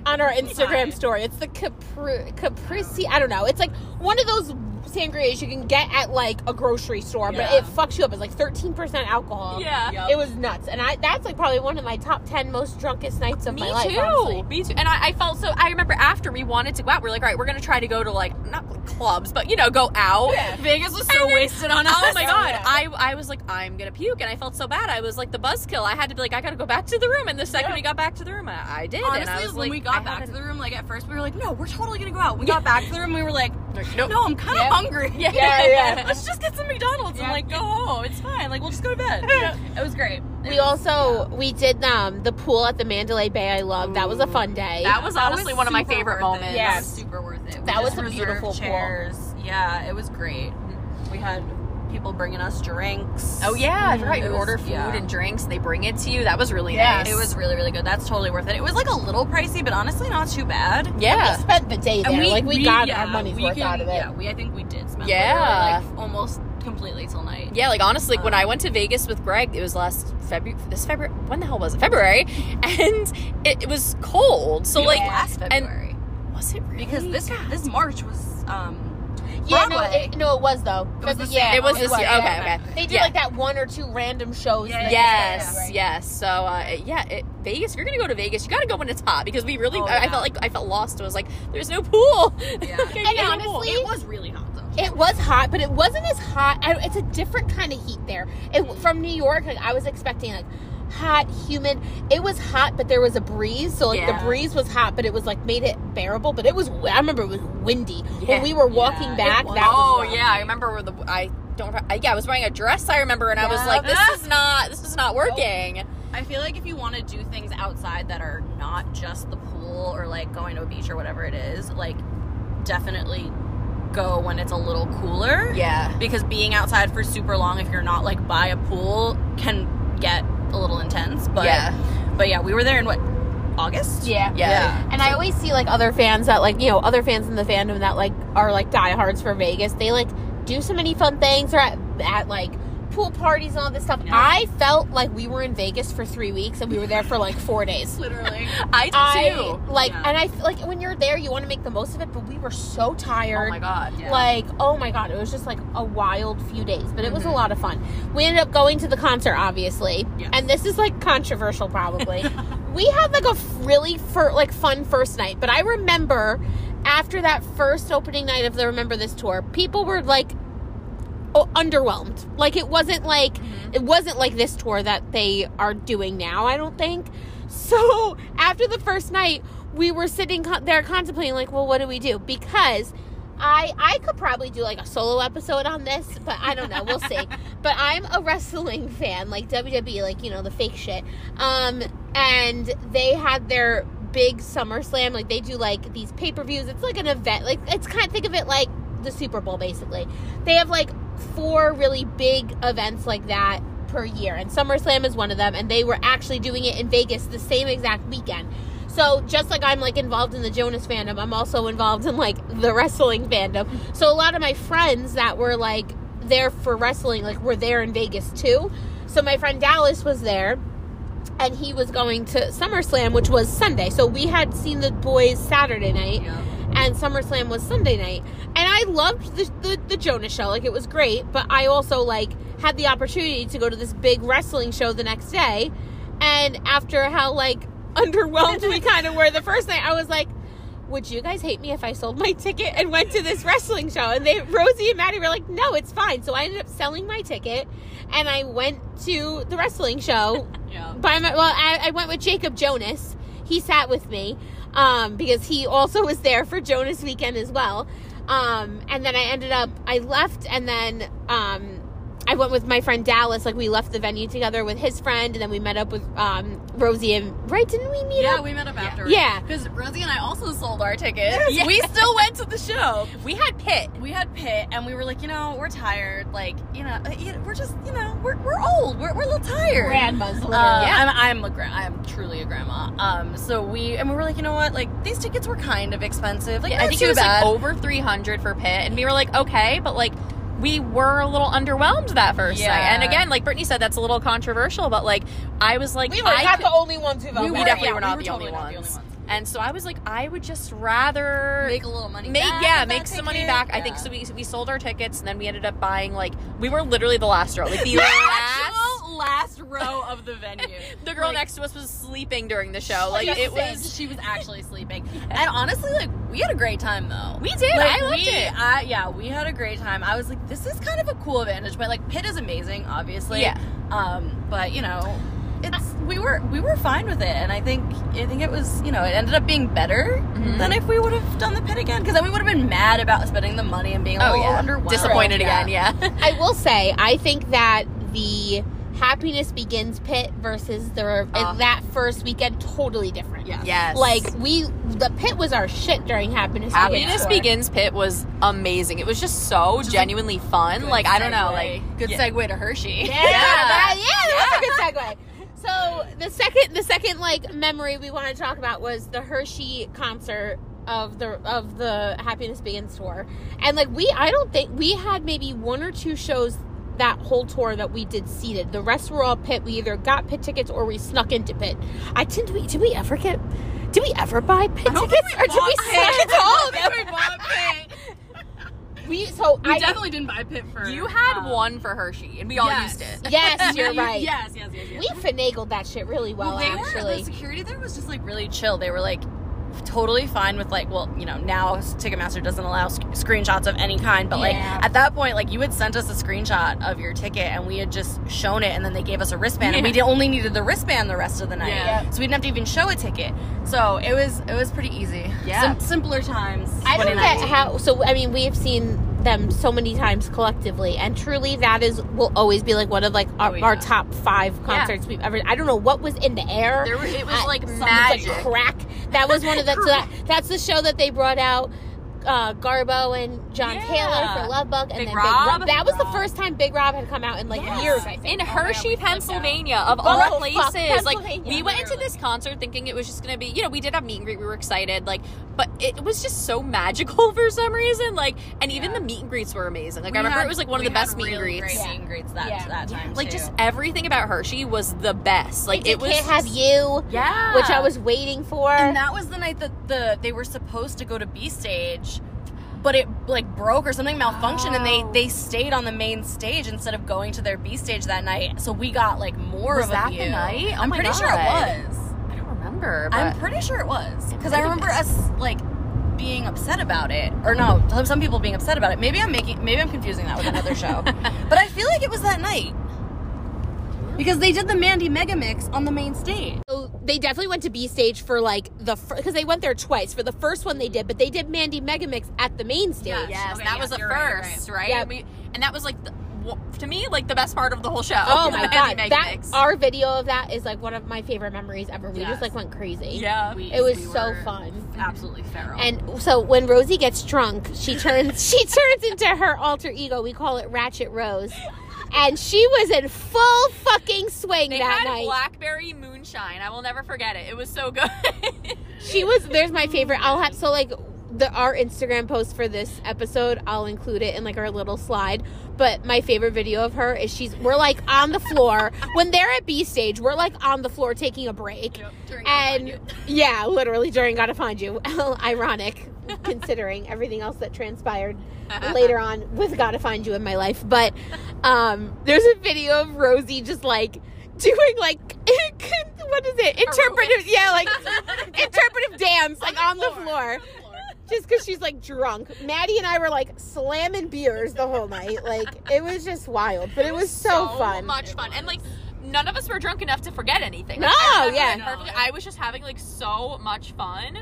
on our Instagram High. story. It's the Capri Caprese. I don't know. It's like one of those sangrias you can get at like a grocery store, Yeah. but it fucks you up. It's like thirteen percent alcohol. Yeah. Yep. It was nuts, and I that's like probably one of my top ten most drunkest nights of Me my life. Me too. honestly. Me too. And I, I felt so. I remember after we wanted to go out, we are like, all right, we're gonna try to go to like not like clubs, but you know, go out. Vegas was so then- wasted on oh us. Oh my god! yeah. I I was like, I'm gonna puke, and I felt so bad. I was like the buzzkill. I had to be like, I gotta go back to the room. And the second Yeah. we got back to the room, I, I did. Honestly, and I was when like, we got back to the room, like at first we were like, no, we're totally gonna go out. We <laughs> got back to the room, we were like, nope. no, I'm kind of Yep. hungry. Yeah. <laughs> Yeah, yeah. Let's just get some McDonald's and like go home. It's fine. Like we'll just go to bed. It was great. It We was- also we did um the pool at the Mandalay Bay. I love that was a fun day. That was honestly one of my super favorite worth it. moments. Yeah. That was super worth it. We That was just a reserved beautiful pool. chairs. Yeah, it was great. We had people bringing us drinks. Oh yeah, I forgot you was- order food yeah. and drinks, they bring it to you. That was really Yeah. nice. It was really, really good. That's totally worth it. It was like a little pricey, but honestly not too bad. yeah. we spent the day there. And we, like we, got yeah, our money's worth can- out of it. Yeah, we I think we did spend Yeah. like almost completely till night. Yeah, like honestly, when Um, I went to Vegas with Greg, it was last February. This February, when the hell was it? February, <laughs> and it, it was cold. So We like, went last and- February was it really? because this this March was um Yeah, no, it, no, it was though. It was the yeah, same- it was this year. Okay, yeah. okay. They did Yeah. like that one or two random shows. Yeah, that- Yes, right. yes. So uh, yeah, it, Vegas. If you're gonna go to Vegas, you gotta go when it's hot because we really. Oh, I, I felt like I felt lost. I was like, there's no pool. <laughs> Yeah. Like, And honestly, pool. it was really hot though. It was hot, but it wasn't as hot. I, it's a different kind of heat there. It, from New York, like I was expecting like hot, humid. It was hot, but there was a breeze. So like Yeah. the breeze was hot, but it was like made it bearable. But it was. I remember it was windy Yeah. when we were walking Yeah, back. was. That oh was yeah, I remember where the I don't. I, yeah, I was wearing a dress. I remember, and I was like, this is not. This is not working. I feel like if you want to do things outside that are not just the pool or like going to a beach or whatever it is, like definitely go when it's a little cooler. Yeah. Because being outside for super long if you're not like by a pool can get a little intense. But yeah. but yeah, we were there in what August? Yeah. Yeah. And I always see like other fans that like you know other fans in the fandom that like are like diehards for Vegas. They like do so many fun things or at, at like pool parties and all this stuff. Yeah. I felt like we were in Vegas for three weeks and we were there for like four days. <laughs> Literally. I did I too. like, Yeah. and I like when you're there, you want to make the most of it. But we were so tired. Oh my god. Yeah. Like, oh my god, it was just like a wild few days, but it was a Mhm. lot of fun. We ended up going to the concert, obviously, Yes. and this is like controversial, probably. <laughs> we had like a really fir- like fun first night, but I remember after that first opening night of the Remember This tour, people were like oh, underwhelmed. Like it wasn't like it wasn't like this tour that they are doing now. I don't think. <laughs> So after the first night, we were sitting there contemplating, like, well, what do we do? Because I I could probably do like a solo episode on this, but I don't know. We'll see. <laughs> But I'm a wrestling fan, like WWE, like you know the fake shit. Um, and they had their big SummerSlam, like they do like these pay per views. It's like an event, like it's kind of think of it like the Super Bowl, basically. They have like four really big events like that per year, and SummerSlam is one of them. And they were actually doing it in Vegas the same exact weekend. So just like I'm like involved in the Jonas fandom, I'm also involved in like the wrestling fandom. So a lot of my friends that were like there for wrestling, like were there in Vegas too. so my friend Dallas was there, and he was going to SummerSlam, which was Sunday. So we had seen the boys Saturday night, and SummerSlam was Sunday night. And I loved the, the the Jonas show, like it was great. But I also like had the opportunity to go to this big wrestling show the next day, and after how like <laughs> underwhelmed we <laughs> kind of were the first night, I was like. Would you guys hate me if I sold my ticket and went to this wrestling show? And they, Rosie and Maddie were like, no, it's fine. So I ended up selling my ticket and I went to the wrestling show <laughs> Yeah. by my well I, I went with jacob jonas he sat with me um, because he also was there for jonas weekend as well. Um, and then i ended up i left and then um, i went with my friend dallas like we left the venue together with his friend and then we met up with um, rosie and right didn't we meet Yeah, up we met up after. Yeah. Because Rosie and I also sold our tickets. <laughs> Yeah. We still went to the show. We had Pit. We had Pit, and we were like, you know, we're tired. Like, you know, uh, you know, we're just, you know, we're, we're old. We're, we're a little tired. grandma's literally Uh, yeah. I'm, I'm a gra- I'm truly a grandma. Um, so we and we were like, you know what? Like these tickets were kind of expensive. Like Yeah, I think it was bad. like over 300 for Pit. And we were like, okay, but like, we were a little underwhelmed that first Yeah. night. And again, like Brittany said, that's a little controversial, but like, I was like, we were I not could- the only ones who We voted. we were- definitely yeah, were we not were the, totally only not the ones. only ones. And so I was like, I would just rather make a little money. make back yeah make some money ticket. back. I think so. We we sold our tickets and then we ended up buying like we were literally the last row, like The <laughs> last. Actual last row of the venue. <laughs> The girl Like, next to us was sleeping during the show. Like just it was. she was actually sleeping. <laughs> And honestly, like we had a great time though. We did. Like, I loved we, it. I, yeah, we had a great time. I was like, this is kind of a cool vantage point. Like Pit is amazing, obviously. Yeah. Um, but you know, it's we were we were fine with it, and I think I think it was you know it ended up being better Mhm. than if we would have done the pit again because then we would have been mad about spending the money and being a Oh little yeah, underwhelmed. disappointed again. Yeah. <laughs> I will say, I think that the Happiness Begins pit versus the Uh. that first weekend totally different. Yeah. yes. Like we, the pit was our shit during Happiness. Happiness Begins. Begins Pit was amazing. It was just so genuinely fun. Like I don't know, like good yeah. segue to Hershey. Yeah, <laughs> Yeah. that, yeah, that was a good segue. So the second, the second like memory we want to talk about was the Hershey concert of the of the Happiness Begins tour, and like we, I don't think we had maybe one or two shows that whole tour that we did seated. The rest were all pit. We either got pit tickets or we snuck into pit. I didn't we did we ever get? Did we ever buy pit tickets or did we bought snuck Pit. into all of I them? we bought Pit. <laughs> We so We I definitely didn't buy Pit for. you had um, one for Hershey, and we all yes. used it. yes, <laughs> you're right. Yes, yes, yes, yes. We finagled that shit really well, they were actually. the security there was just like really chill. They were like totally fine with like well you know now Ticketmaster doesn't allow sc- screenshots of any kind but like at that point like you had sent us a screenshot of your ticket and we had just shown it and then they gave us a wristband and we Yeah. did- only needed the wristband the rest of the night Yeah. so we didn't have to even show a ticket so it was it was pretty easy Yeah. Sim- simpler times I don't get how. So I mean, we have seen them so many times collectively, and truly, that is will always be like one of like our, Oh, yeah. our top five concerts we've ever. I don't know what was in the air. There were, it was I- like something's magic. Like crack. That was one of the. so <laughs> that, that's the show that they brought out. Uh, Garbo and John Yeah. Taylor for Love Bug, and Big then Rob. Big Rob. That was the first time Big Rob had come out in like Yes. years. I think. in Oh my God, Hershey, we. Pennsylvania, of Oh, all fuck, places. Like we went into this concert thinking it was just gonna be, you know, we did have meet and greet. We were excited, like, but it was just so magical <laughs> for some reason. Like, and even Yeah. the meet and greets were amazing. Like We I remember had- it was like one of the best had meet and greets. great meet and greets that, Yeah. that time Like too. just everything about Hershey was the best. Like They it was can't have you, yeah, which I was waiting for. And that was the night that the they were supposed to go to B stage, but it like broke or something malfunctioned, and they Oh. they stayed on the main stage instead of going to their B stage that night. So we got like more Was of that a the view. night? Oh I'm my pretty sure it was. I don't remember. But I'm pretty sure it was because I remember us like being upset about it, or no, some people being upset about it. Maybe I'm making maybe I'm confusing that with another show, <laughs> but I feel like it was that night. Because they did the Mandy Mega Mix on the main stage. So they definitely went to B stage for like the because they went there twice for the first one they did, but they did Mandy Megamix at the main stage. Yes. yes, Okay, that yes, was the you're right, first, right? Yeah. And, we, and that was like the, w- to me like the best part of the whole show. Oh <laughs> my Mandy god, that mix. our video of that is like one of my favorite memories ever. We Yes. just like went crazy. yeah. We- It was we so were fun. Absolutely feral. And so when Rosie gets drunk, she turns she turns into her alter ego. We call it Ratchet Rose. And she was in full fucking swing They that had night. blackberry moonshine. I will never forget it. It was so good. She was there's my favorite. I'll have so like the our Instagram post for this episode. I'll include it in like our little slide. But my favorite video of her is she's we're like on the floor when they're at B stage. We're like on the floor taking a break, During and <laughs> yeah, literally during "Gotta Find You." Ironic, considering everything else that transpired <laughs> later on with "Gotta Find You" in my life. But um, there's a video of Rosie just like doing like <laughs> what is it? Interpretive, yeah, like interpretive dance, like on the floor just because she's like drunk. Maddie and I were like slamming beers the whole night. Like it was just wild, but it was so, fun. much fun, and like none of us were drunk enough to forget anything. No, Like, I yeah. it perfectly. I was just having like so much fun.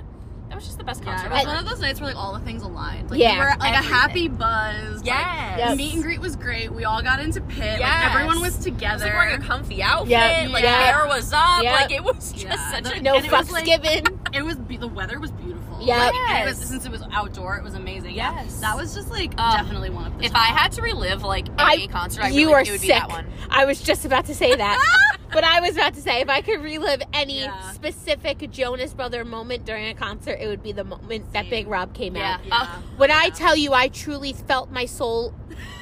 That was just the best Yeah, concert. it was one of those nights where like all the things aligned. Like Yeah, we were like everything. a happy buzz. like, Yes. Yes. the meet and greet was great. We all got into pit. Like everyone was I was together. like wearing a comfy outfit. Yep, Like yeah. hair was up. Yep. Like it was just Yeah. such a no and it was, fucks like- given. It was be- the weather was beautiful. Yep. Like, it was Yes. since it was outdoor, it was amazing. Yeah, Yes. that was just like Um, definitely one of the. If top. I had to relive like I- any concert, I you like are it would be sick. that one. I was just about to say that. <laughs> but I was about to say if I could relive any Yeah. specific Jonas Brother moment during a concert, it would be the moment that Big Rob came Yeah. out. yeah. When I tell you I truly felt my soul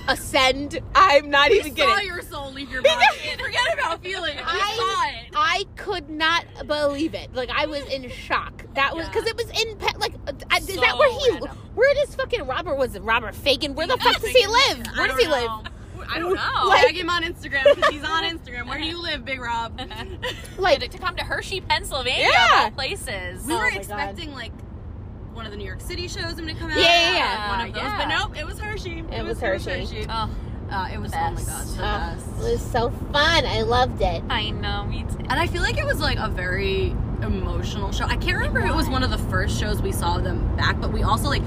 ascend, I'm not we even saw kidding. your soul leave your <laughs> body. Forget about feeling. We I- saw it. I could not believe it. Like I was in shock. That was Yeah. because it was in Pe- like uh, uh, is So that where he random. where does fucking Robert was it Robert Feggans? Where the I fuck does he live? Where does don't he live? I don't <laughs> know. Like- Tag him on Instagram because he's on Instagram. Where do you live, Big Rob? <laughs> Like to, to come to Hershey, Pennsylvania, Yeah. all places. We Oh were my God. expecting like one of the New York City shows I'm gonna come out. Yeah, yeah, yeah. One of those, Yeah. but nope, it was Hershey. It was Hershey. Oh, Uh, it was The oh my god, so uh, best. it was so fun. I loved it. I know, me too. And I feel like it was like a very emotional show. I can't remember if it was one of the first shows we saw them back, but we also like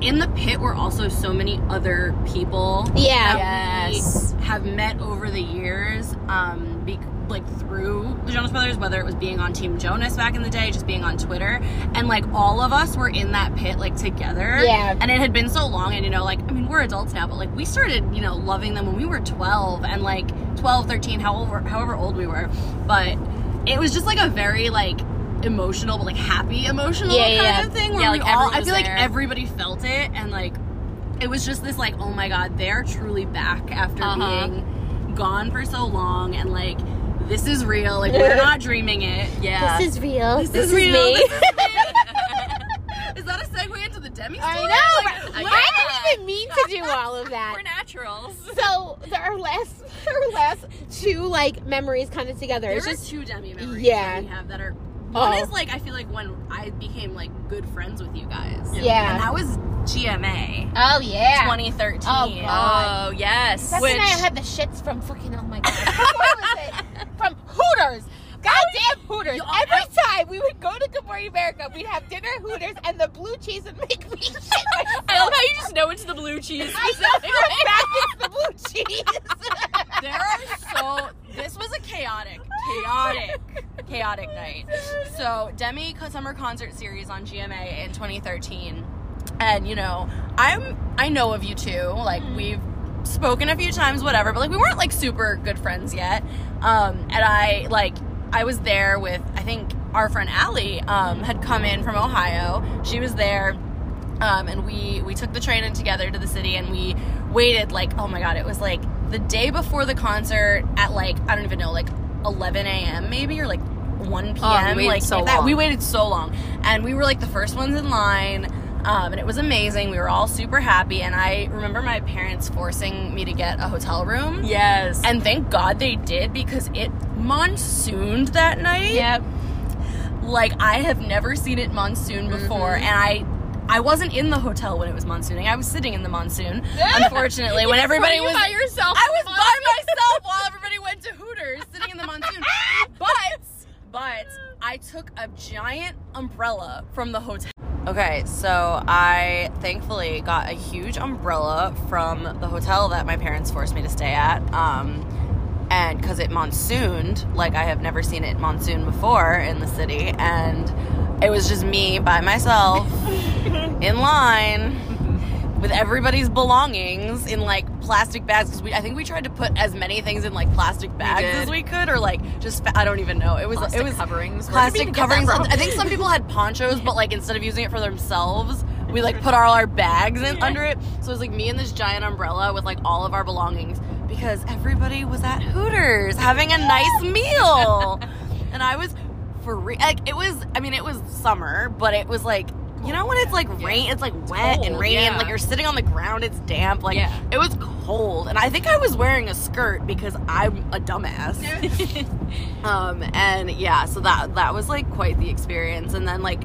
in the pit were also so many other people Yeah. Yes. we have met over the years. Um, be, like through the Jonas Brothers, whether it was being on Team Jonas back in the day, just being on Twitter, and like all of us were in that pit like together. Yeah. And it had been so long, and you know, like I mean, we're adults now, but like we started, you know, loving them when we were 12 and like 12, 13, however, however old we were. But it was just like a very like emotional, but like happy emotional Yeah, kind yeah. of thing. Where Yeah, like, all, I feel like everybody felt it, and like it was just this like, oh my god, they're truly back after Uh-huh. being gone for so long, and like this is real. Like we're not dreaming it. Yeah. This is real. This, This is, is real. me. This is <laughs> Is that a segue into the Demi story? I know. Like, I didn't even mean to do <laughs> all of that. We're naturals. So the- our last, <laughs> our last two like memories kind of together. There It's just two Demi memories Yeah. that we have that are. One Oh. is like I feel like when I became like good friends with you guys. Yeah. And that was GMA oh yeah. 2013. Oh, God. Oh yes. That's Which- when I had the shits from fucking oh my god. what was it? From Hooters. Goddamn Hooters. Every time we would go to Good Morning America, we'd have dinner at Hooters, and the blue cheese would make me <laughs> shit myself. I love how you just know it's the blue cheese. I know <laughs> for a fact it's the blue cheese. there are so this was a chaotic chaotic chaotic night so demi summer concert series on gma in 2013 and you know i'm i know of you too like mm. we've spoken a few times whatever but like we weren't like super good friends yet. Um and i like i was there with i think our friend Allie um had come in from ohio. She was there um, and we we took the train in together to the city and we waited like oh my god it was like the day before the concert at like i don't even know like 11 a.m maybe or like 1 p.m Oh, like, so that. Long. we waited so long. And we were like the first ones in line um, and it was amazing we were all super happy and i remember my parents forcing me to get a hotel room Yes. and thank god they did because it monsooned that night yep. like I have never seen it monsoon before, and I. I wasn't in the hotel when it was monsooning. I was sitting in the monsoon. <laughs> Unfortunately, when everybody you was by yourself. I was by myself while everybody went to Hooters, sitting in the monsoon. <laughs> But, but I took a giant umbrella from the hotel. Okay, so I thankfully got a huge umbrella from the hotel that my parents forced me to stay at. Um, and because it monsooned, like I have never seen it monsoon before in the city, and it was just me by myself <laughs> in line with everybody's belongings in like plastic bags because we I think we tried to put as many things in like plastic bags did. as we could or like just I don't even know. It was Plastic it was coverings. We plastic coverings. I think some people had ponchos, but like instead of using it for themselves, we like put all our bags in under it. So it was like me and this giant umbrella with like all of our belongings because everybody was at Hooters having a nice <laughs> meal, and I was for real. Like it was. I mean, it was summer, but it was like. You know when it's like rain, it's like wet and cold, rainy, and yeah. like you're sitting on the ground, it's damp. Like Yeah. it was cold, and I think I was wearing a skirt because I'm a dumbass. <laughs> um, and yeah, so that that was like quite the experience. And then like,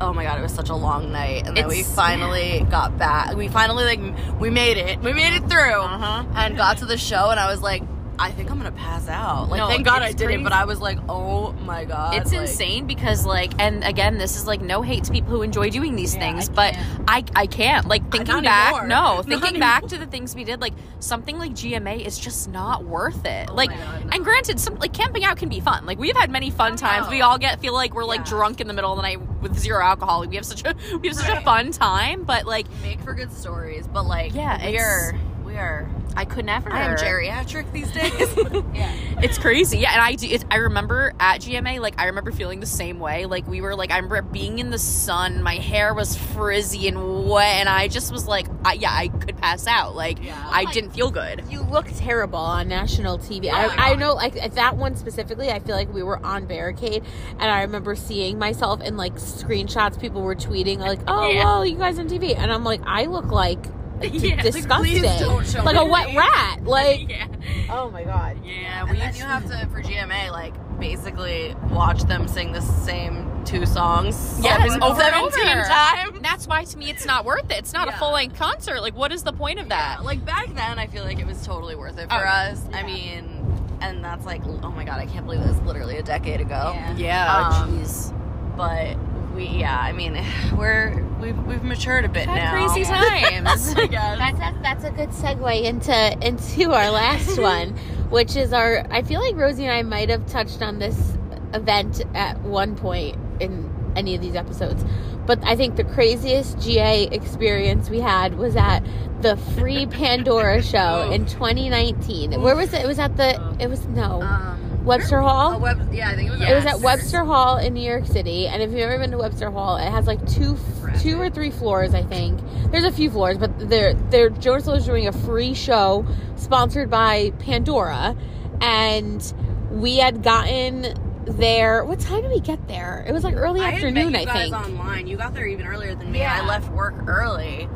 oh my god, it was such a long night. And then we It's- finally got back. We finally like we made it. We made it through Uh-huh. and got to the show. And I was like, I think I'm gonna pass out. Like, No, thank God I didn't. crazy. But I was like, oh my god, It's like- insane because like and again this is like no hate to people who enjoy doing these Yeah, things I but. I I can't like thinking back anymore. no <laughs> Not thinking back anymore. to the things we did like something like GMA is just not worth it Oh like God, no. and granted some like camping out can be fun like we've had many fun times know. we all get feel like we're like Yeah. drunk in the middle of the night with zero alcohol we have such a <laughs> we have such a fun time but like make for good stories. But like, Yeah, it's- are. I could never I am geriatric these days. <laughs> yeah. It's crazy. Yeah, and I do. It, I remember at GMA, like I remember feeling the same way. Like we were like I remember being in the sun, my hair was frizzy and wet, and I just was like, I, yeah, I could pass out. Like Yeah. I oh didn't feel good. You look terrible on national TV. Oh I, I know, like at that one specifically, I feel like we were on barricade, and I remember seeing myself in like screenshots. People were tweeting like, "Oh, Yeah. well, you guys on TV," and I'm like, I look like <laughs> Yeah, like, disgusting, please don't show like a wet <laughs> rat. Like, yeah, oh my god. yeah. And then you have to for GMA like basically watch them sing the same two songs. Yes, seven- over and 17 over. times. That's why to me it's not worth it. It's not a full length concert. Like, what is the point of Yeah, that? like back then, I feel like it was totally worth it for Oh, yeah. us. I mean, and that's like, oh my god, I can't believe this. Literally a decade ago. Yeah, Um, jeez. But we, yeah, I mean, <sighs> we're we've we've matured a bit now. crazy <laughs> times. <laughs> That's a, that's a good segue into into our last <laughs> one, which is our. I feel like Rosie and I might have touched on this event at one point in any of these episodes, but I think the craziest GA experience we had was at the Free Pandora show in 2019. Where was it? It was at the. It was no um, Webster Hall. web, yeah, I think it was. It was at Webster Hall in New York City, and if you've ever been to Webster Hall, it has like two, two or three floors, I think. There's a few floors, but they're they're Jonas is doing a free show sponsored by Pandora, and we had gotten there. What time did we get there? It was like early I afternoon, I think. online. You got there even earlier than me. Yeah. I left work early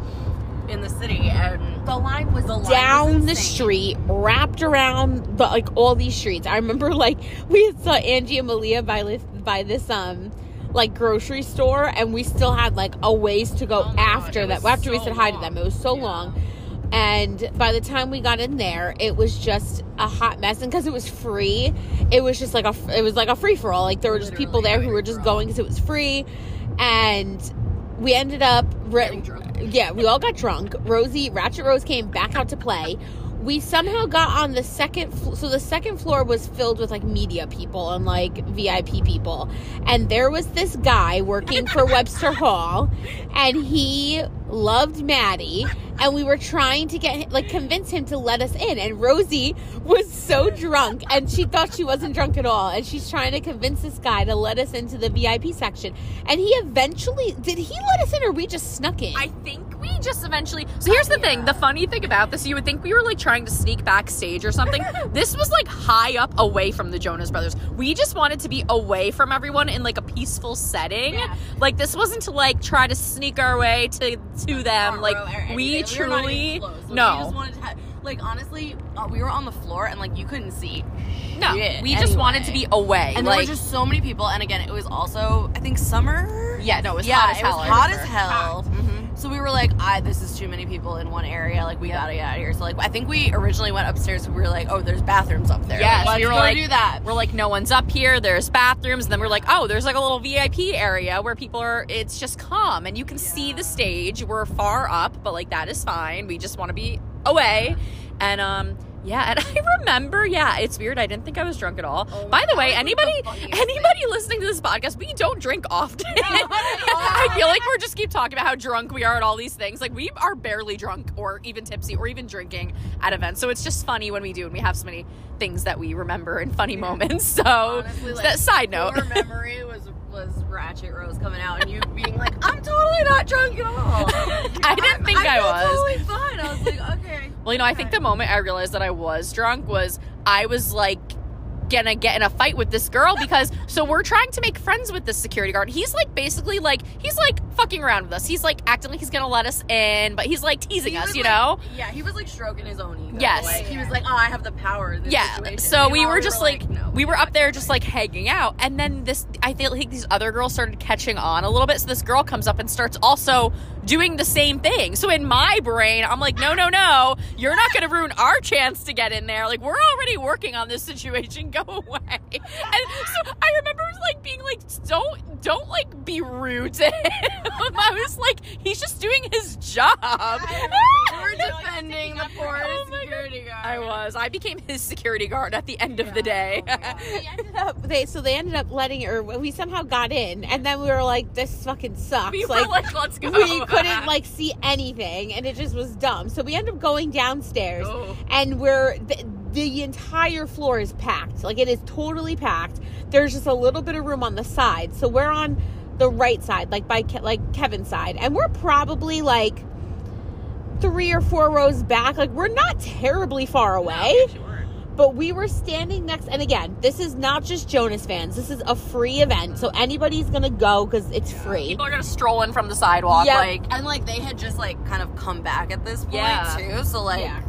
in the city, and the line was The line was down the street, wrapped around the like all these streets. I remember like <laughs> we saw Angie and Malia by this by this um like grocery store, and we still had like a ways to go Oh my God, after that. was After we so said hi to them, it was so Yeah. long. And by the time we got in there, it was just a hot mess. And because it was free, it was just like a it was like a free for all. Like there were just people there who were just going because it was free, and we ended up drunk. yeah, we all got drunk. Rosie, Ratchet Rose came back out to play. We somehow got on the second fl- so the second floor was filled with like media people and like VIP people. And there was this guy working for <laughs> Webster Hall and he loved Maddie and we were trying to get like convince him to let us in. And Rosie was so drunk and she thought she wasn't drunk at all. And she's trying to convince this guy to let us into the VIP section. And he eventually did he let us in or we just snuck in? I think we just eventually. So here's the thing. The funny thing about this, you would think we were like trying to sneak backstage or something. <laughs> this was like high up away from the Jonas Brothers. We just wanted to be away from everyone in like a peaceful setting. Yeah. Like this wasn't to like try to sneak our way to to them. Like row we truly close. No We just wanted to have, like honestly, uh, we were on the floor and like you couldn't see. no. shit We just wanted to be away. And there like were just so many people. And again, it was also I think summer. yeah, no, it was yeah, hot as it hell. was hot as hell. So we were like, I this is too many people in one area. Like we Yep. gotta get out of here. So like I think we originally went upstairs. We were like, oh, there's bathrooms up there. Yes, let's we were like- do that. We're like, no one's up here. There's bathrooms. And then we're like, oh, there's like a little VIP area where people are, it's just calm and you can see the stage. We're far up, but like that is fine. We just want to be away. And um, Yeah, and <laughs> I remember, yeah, it's weird. I didn't think I was drunk at all. Oh By the God, way, like, the anybody anybody listening to this podcast, we don't drink often. <laughs> I feel like we're just keep talking about how drunk we are at all these things. Like we are barely drunk or even tipsy or even drinking at events. So it's just funny when we do and we have so many things that we remember and funny moments. <laughs> So Honestly, like, that side note. memory was was Ratchet Rose coming out and you being like, I'm totally not drunk at all. <laughs> I didn't think I, feel was. totally fine. I was like, <laughs> okay. Well, you know, I think the moment I realized that I was drunk was I was like gonna get in a fight with this girl because so we're trying to make friends with this security guard. He's like basically like he's like fucking around with us. He's like acting like he's gonna let us in, but he's like teasing He us, you like- know? Yeah, he was like stroking his own ego. Yes. Like, he was like, oh, I have the power Yeah. situation. So we were just like, no, we were up there just like hanging out, and then this I feel like these other girls started catching on a little bit. So this girl comes up and starts also doing the same thing. So in my brain, I'm like, no, no, no, you're not gonna ruin our chance to get in there. Like we're already working on this situation. <laughs> Go away. And so I remember like being like, don't don't like be rude to him. <laughs> I was like, he's just doing his job. <laughs> You were defending the poor Oh security guard. I was. I became his security guard at the end of the day. we ended up they so they ended up letting or we somehow got in and then we were like this fucking sucks we like, were like, let's go. we couldn't like see anything and it just was dumb. So we end up going downstairs Oh. and we're the, the entire floor is packed. Like it is totally packed. There's just a little bit of room on the side. So we're on the right side like by Ke- like kevin's side. And we're probably like three or four rows back. Like we're not terribly far away but we were standing next and again this is not just jonas fans this is a free event so anybody's gonna go because it's free People are gonna stroll in from the sidewalk, Yep. like And like they had just like kind of come back at this point Yeah. too. So like Yeah.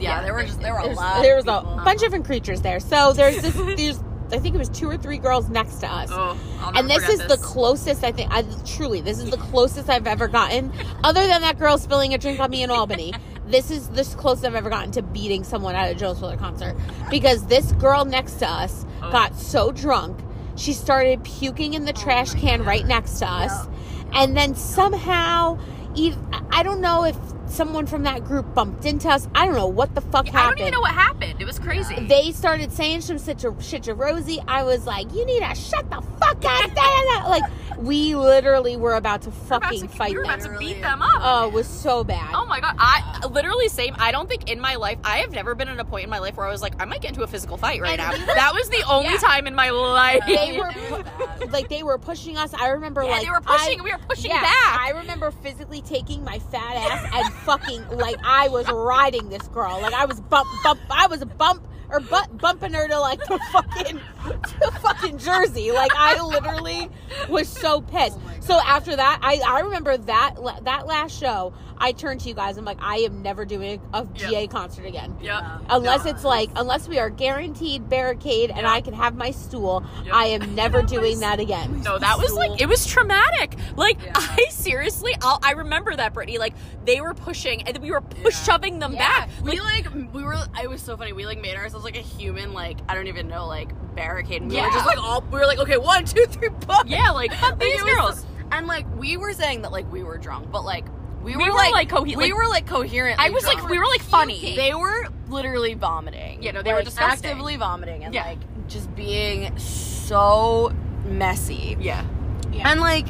yeah, there were just there were a lot. of people. a bunch of different creatures there so there's this <laughs> there's i think it was two or three girls next to us oh, and this is forget the closest I think. I truly, this is the <laughs> closest I've ever gotten, other than that girl spilling a drink on me in Albany. <laughs> This is the closest I've ever gotten to beating someone at a Jonas Brother concert. Because this girl next to us Oh. got so drunk she started puking in the oh trash can right next to us, and then somehow, ev- I don't know if someone from that group bumped into us. I don't know what the fuck happened I don't even know what happened. It was crazy. they started saying some shit to, shit to Rosie. I was like, you need to shut the fuck up. <laughs> da, da, da." Like, we literally were about to were about fucking to- fight we were about them. to beat them up. Oh, it was so bad. Oh my god! I literally same. I don't think in my life I have never been in a point in my life where I was like, I might get into a physical fight right now. That was the only Yeah. time in my life. They were It was bad. like they were pushing us. I remember yeah, like they were pushing. I- we were pushing back. I remember physically taking my fat ass and fucking like I was riding this girl. Like I was bump bump. I was bump or butt bumping her to like the fucking to fucking Jersey. Like I literally was so pissed. Oh so after that, I I remember that that last show. I turned to you guys. I'm like, I am never doing a GA concert again. Yep. Unless it's like, unless we are guaranteed barricade and I can have my stool, Yep. I am never <laughs> doing that again. No, that was like it was traumatic. Like I seriously, I'll, I remember that Brittany. Like they were pushing, and we were push Yeah. shoving them Yeah. back. We like we were. It was so funny. We like made ourselves like a human like I don't even know like barricade. And we Yeah. were just like all we were like okay one two three. Yeah, like fuck <laughs> these it was- girls. And like we were saying that like we were drunk, but like we were, We were, like, like, we like- were like coherent. I was like, we were like funny. They were literally vomiting. Yeah, no, they were Like, disgusting. Actively vomiting and Yeah. like just being so messy. Yeah. yeah. And like,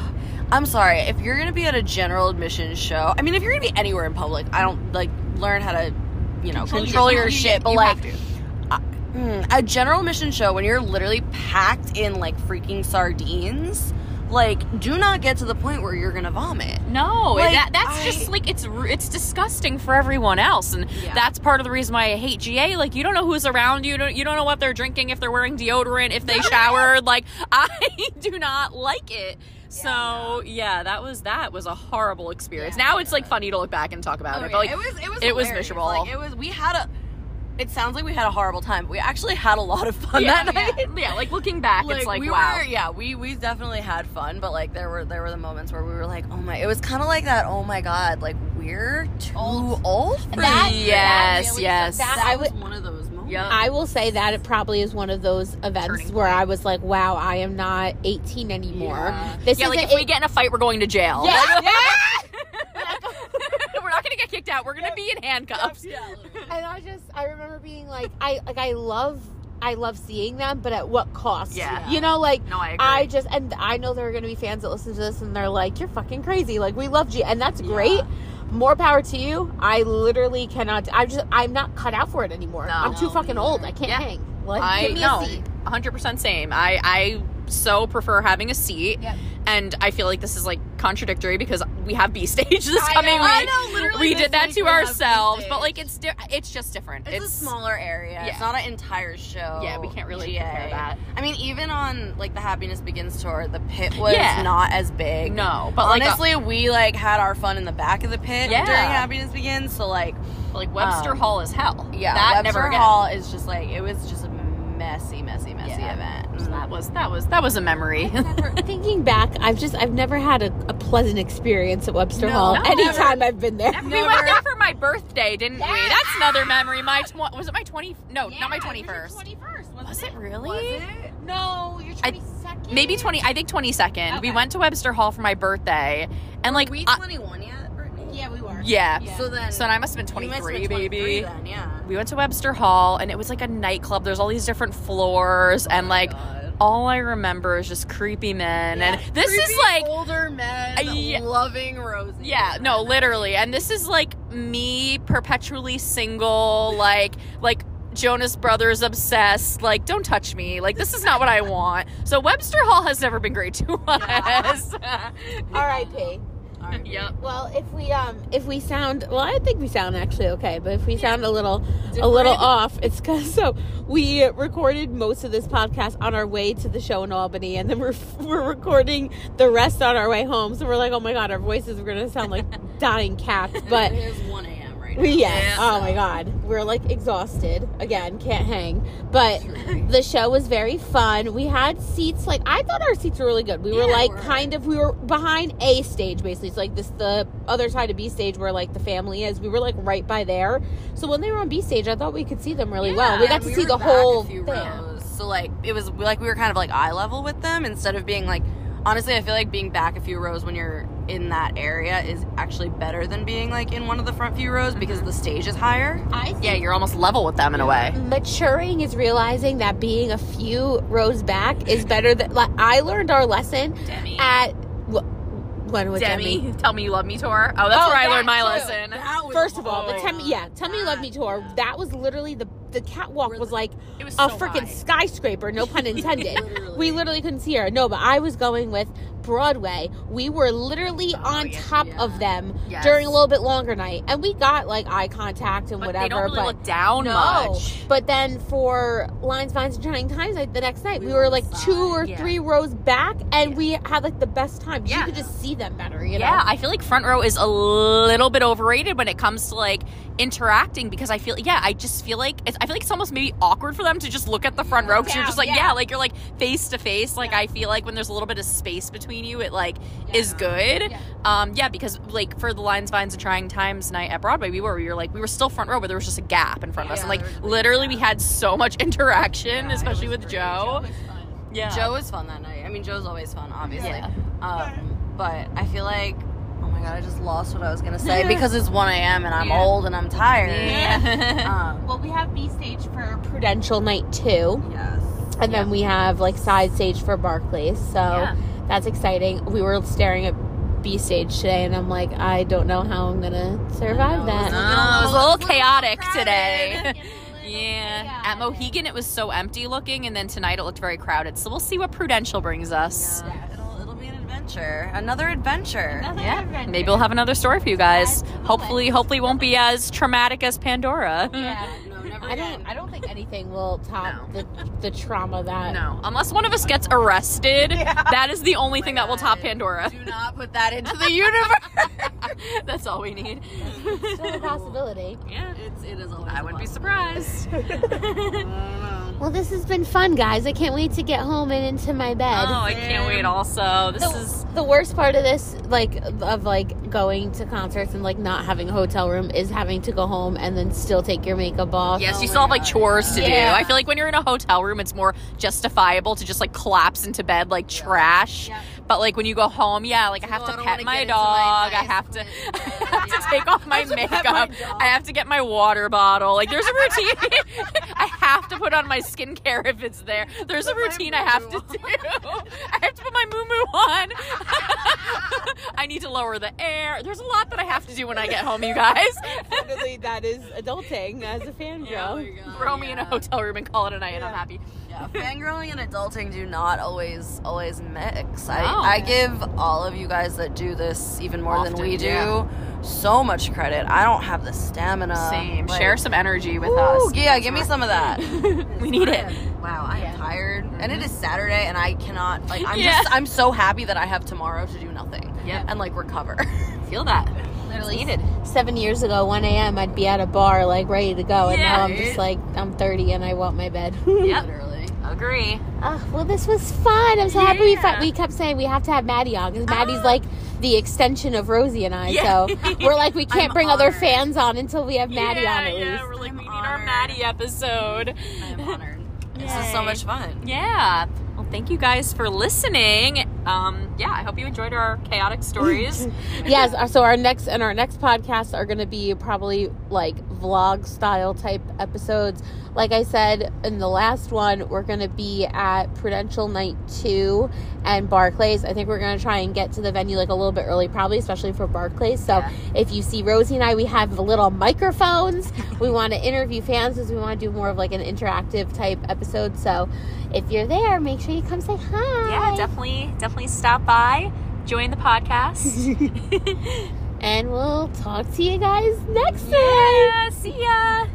<sighs> I'm sorry if you're gonna be at a general admission show. I mean, if you're gonna be anywhere in public, I don't like learn how to, you know, control, your, shit. But you like, to. mm, a general mission show when you're literally packed in like freaking sardines, like, do not get to the point where you're gonna vomit. No, Like, that, that's I- just like it's it's disgusting for everyone else, and Yeah. that's part of the reason why I hate GA. Like you don't know who's around you, don't, you don't know what they're drinking, if they're wearing deodorant, if they showered. Like <laughs> I do not like it. So yeah, that was that was a horrible experience. Yeah. now it's like funny to look back and talk about Oh, it, but like it was it was it was miserable. Like, it was we had a. It sounds like we had a horrible time, but we actually had a lot of fun yeah, that night. yeah, <laughs> yeah, like looking back, it's like we wow. were yeah we we definitely had fun but like there were there were the moments where we were like oh my it was kind of like that oh my god like we're too old, Old. for That- this. yes, really- yes. that- that I was would- one of those moments Yep. I will say that it probably is one of those events Turning where. I was like, wow, I am not 18 anymore. Yeah. This yeah, is like a- if we get in a fight, we're going to jail. Yeah. <laughs> <laughs> we're not gonna get kicked out. We're gonna be in handcuffs. Yeah. <laughs> And I just I remember being like I like I love I love seeing them, but at what cost? Yeah. You know, like No, I agree. I just and I know there are going to be fans that listen to this and they're like, "You're fucking crazy!" Like we loved you, and that's great. More power to you. I literally cannot. I just I'm not cut out for it anymore. No. I'm too No, fucking old. I can't Yeah. hang. Like I give me know, a seat. 100 percent same. I I so prefer having a seat, Yep. and I feel like this is like contradictory because we have B <laughs> stage this I coming know. week. I know, literally we did that to ourselves, but like it's di- it's just different. It's, a smaller area. Yeah. It's not an entire show. Yeah, we can't really GA. compare that. I mean, even on like the Happiness Begins tour, the pit was Yeah. not as big. No, but like, uh, honestly, we like had our fun in the back of the pit Yeah. during Happiness Begins. So like, like Webster um, Hall is hell. yeah, that Webster never again. Hall is just like it was just a messy, messy, messy Yeah. event. So mm-hmm. that was that was that was a memory. Never- <laughs> thinking back, I've just I've never had a, a pleasant experience at Webster No, Hall. no, anytime I've been there. we went there for my birthday, didn't we? That's another memory. My tw- was it my twenty? No, not my twenty first. Twenty first. Was it really? Was it? No, you're twenty second. Maybe twenty. I think twenty second. We went to Webster Hall for my birthday, and like, we I- 21 yet, Brittany? Yeah, yeah. Yeah. So then, So then I must have been you must have 23, been 23 baby. Then, yeah. We went to Webster Hall, and it was like a nightclub. There's all these different floors, oh and like, God. all I remember is just creepy men. And this is like, older men yeah. loving Rosie. Yeah, no, literally. And this is like me perpetually single, like like Jonas Brothers obsessed. Like, don't touch me. Like, this is not what I want. So Webster Hall has never been great to <laughs> us. R.I.P. <laughs> yep. Well, if we um if we sound well, I think we sound actually okay. But if we sound a little a little off, it's because <laughs> so we recorded most of this podcast on our way to the show in Albany, and then we're <laughs> we're recording the rest on our way home. So we're like, oh my god, our voices are gonna sound like dying cats. But it is 1 a.m. right now. we yeah, Yeah. oh my god, we're like exhausted again, can't hang. But the show was very fun. We had seats like I thought our seats were really good. We were Yeah, like we're- kind of we were behind A stage basically. It's like this the other side of B stage where like the family is. We were like right by there. So when they were on B stage, I thought we could see them really well. We got and to see were the back whole a few thing. rows. So like it was like we were kind of like eye level with them instead of being like honestly I feel like being back a few rows when you're in that area is actually better than being like in one of the front few rows because mm-hmm. the stage is higher. I Yeah, you're almost level with them in a way. maturing is realizing that being a few rows back is better than like I learned our lesson Demi. at wh- when was Demi? Demi, tell me you love me tour. Oh, that's Oh, where I learned my too. lesson. First of all, the hard. tell me, yeah, tell me you love me tour. That was literally the the catwalk was like was a so freaking skyscraper. No pun <laughs> intended. Literally. we literally couldn't see her. No, but I was going with Broadway. We were literally on yeah, top yeah. of them Yes. during a little bit longer night, and we got like eye contact and But whatever. they don't really but look down no. much. But then for Lines, Vines, and Trying Times, like the next night, we, We were like two or Yeah. three rows back, and we had like the best time. Yeah. You could just see them better. You know. Yeah, I feel like front row is a little bit overrated when it comes to like interacting because I feel yeah, I just feel like it's, I feel like it's almost maybe awkward for them to just look at the front row because you're just like yeah. yeah. like you're like face to face. Like I feel like when there's a little bit of space between you, it like is good. Yeah. Um, yeah, because like for the Lines, Vines, and Trying Times night at Broadway, we were we were like we were still front row, but there was just a gap in front of us, and like there was, like, literally a we had so much interaction, Yeah, especially with great. Joe. Yeah, Joe was fun that night. I mean, Joe's always fun, obviously. Yeah. Um, but I feel like, oh my god, I just lost what I was gonna say <laughs> because it's 1 a.m. and I'm Yeah. old and I'm tired. Yeah. Um, <laughs> Well, we have B stage for Prudential Night two, yes. and then we have like side stage for Barclays. So Yeah. that's exciting. We were staring at B stage today, and I'm like, I don't know how I'm gonna survive that. it was No, it was a little chaotic crowded. today. <laughs> Yeah. At Mohegan, it was so empty looking, and then tonight it looked very crowded. So we'll see what Prudential brings us. Yeah, it'll, it'll be an adventure. Another adventure. Maybe we'll have another story for you guys. Hopefully, hopefully, won't be as traumatic as Pandora. Yeah. <laughs> No, never I again. don't. I don't think anything will top No. the the trauma that. No, unless one of us gets arrested, that is the only oh thing that will top Pandora. Do not put that into the <laughs> universe. That's all we need. Still a possibility. Yeah, it's, it is always I wouldn't be surprised. I don't know. Well, this has been fun, guys. I can't wait to get home and into my bed. Oh, I can't wait. Also, this is the, the worst part of this like of like going to concerts and like not having a hotel room is having to go home and then still take your makeup off Oh you still have like God, chores to do. I feel like when you're in a hotel room, it's more justifiable to just like collapse into bed like trash. But like when you go home, yeah, like I have I to pet my dog. I have to. <laughs> I have to take off my makeup. I have to get my water bottle. Like there's a routine. <laughs> I have to put on my skincare if it's there. There's a Put my routine I have to do. <laughs> I have to put my moo moo on. <laughs> I need to lower the air. There's a lot that I have to do when I get home, you guys. <laughs> Definitely, that is adulting as a fan fangirl. Oh Throw me in a hotel room and call it a night, and I'm happy. Yeah, fangirling and adulting do not always always mix. No. I, I give all of you guys that do this even more than Often, we do yeah. so much credit. I don't have the stamina. Same. Like, Share some energy with Woo, us. Yeah, give me some of that. <laughs> We need it. Wow, I am tired, and it is Saturday, and I cannot like. I'm Yeah. just. I'm so happy that I have tomorrow to do nothing. Yeah, and like recover. <laughs> Feel that. Literally needed. Seven years ago, 1 a.m., I'd be at a bar, like, ready to go. And Yeah. now I'm just like, I'm 30 and I want my bed. <laughs> Yep. Literally. Agree. Ah, well, this was fun. I'm so happy we, Yeah. fi- we kept saying we have to have Maddie on because Maddie's Ah. like the extension of Rosie and I. Yeah. So <laughs> we're like, we can't I'm bring other fans on until we have Maddie yeah, on at yeah. least. We're like, I'm we need our. Maddie episode. I am honored. <laughs> This is so much fun. Yeah. Well, thank you guys for listening. Um, yeah, I hope you enjoyed our chaotic stories. <laughs> yes uh, so our next and our next podcasts are going to be probably like vlog style type episodes. Like i said in the last one we're going to be at prudential night 2 and barclays. I think we're going to try and get to the venue like a little bit early probably especially for barclays. So Yeah. if you see rosie and i we have the little microphones. We <laughs> want to interview fans because we want to do more of like an interactive type episode. So if you're there make sure you come say hi. Yeah, definitely, definitely stop by, join the podcast. <laughs> <laughs> and we'll talk to you guys next time yeah, see ya.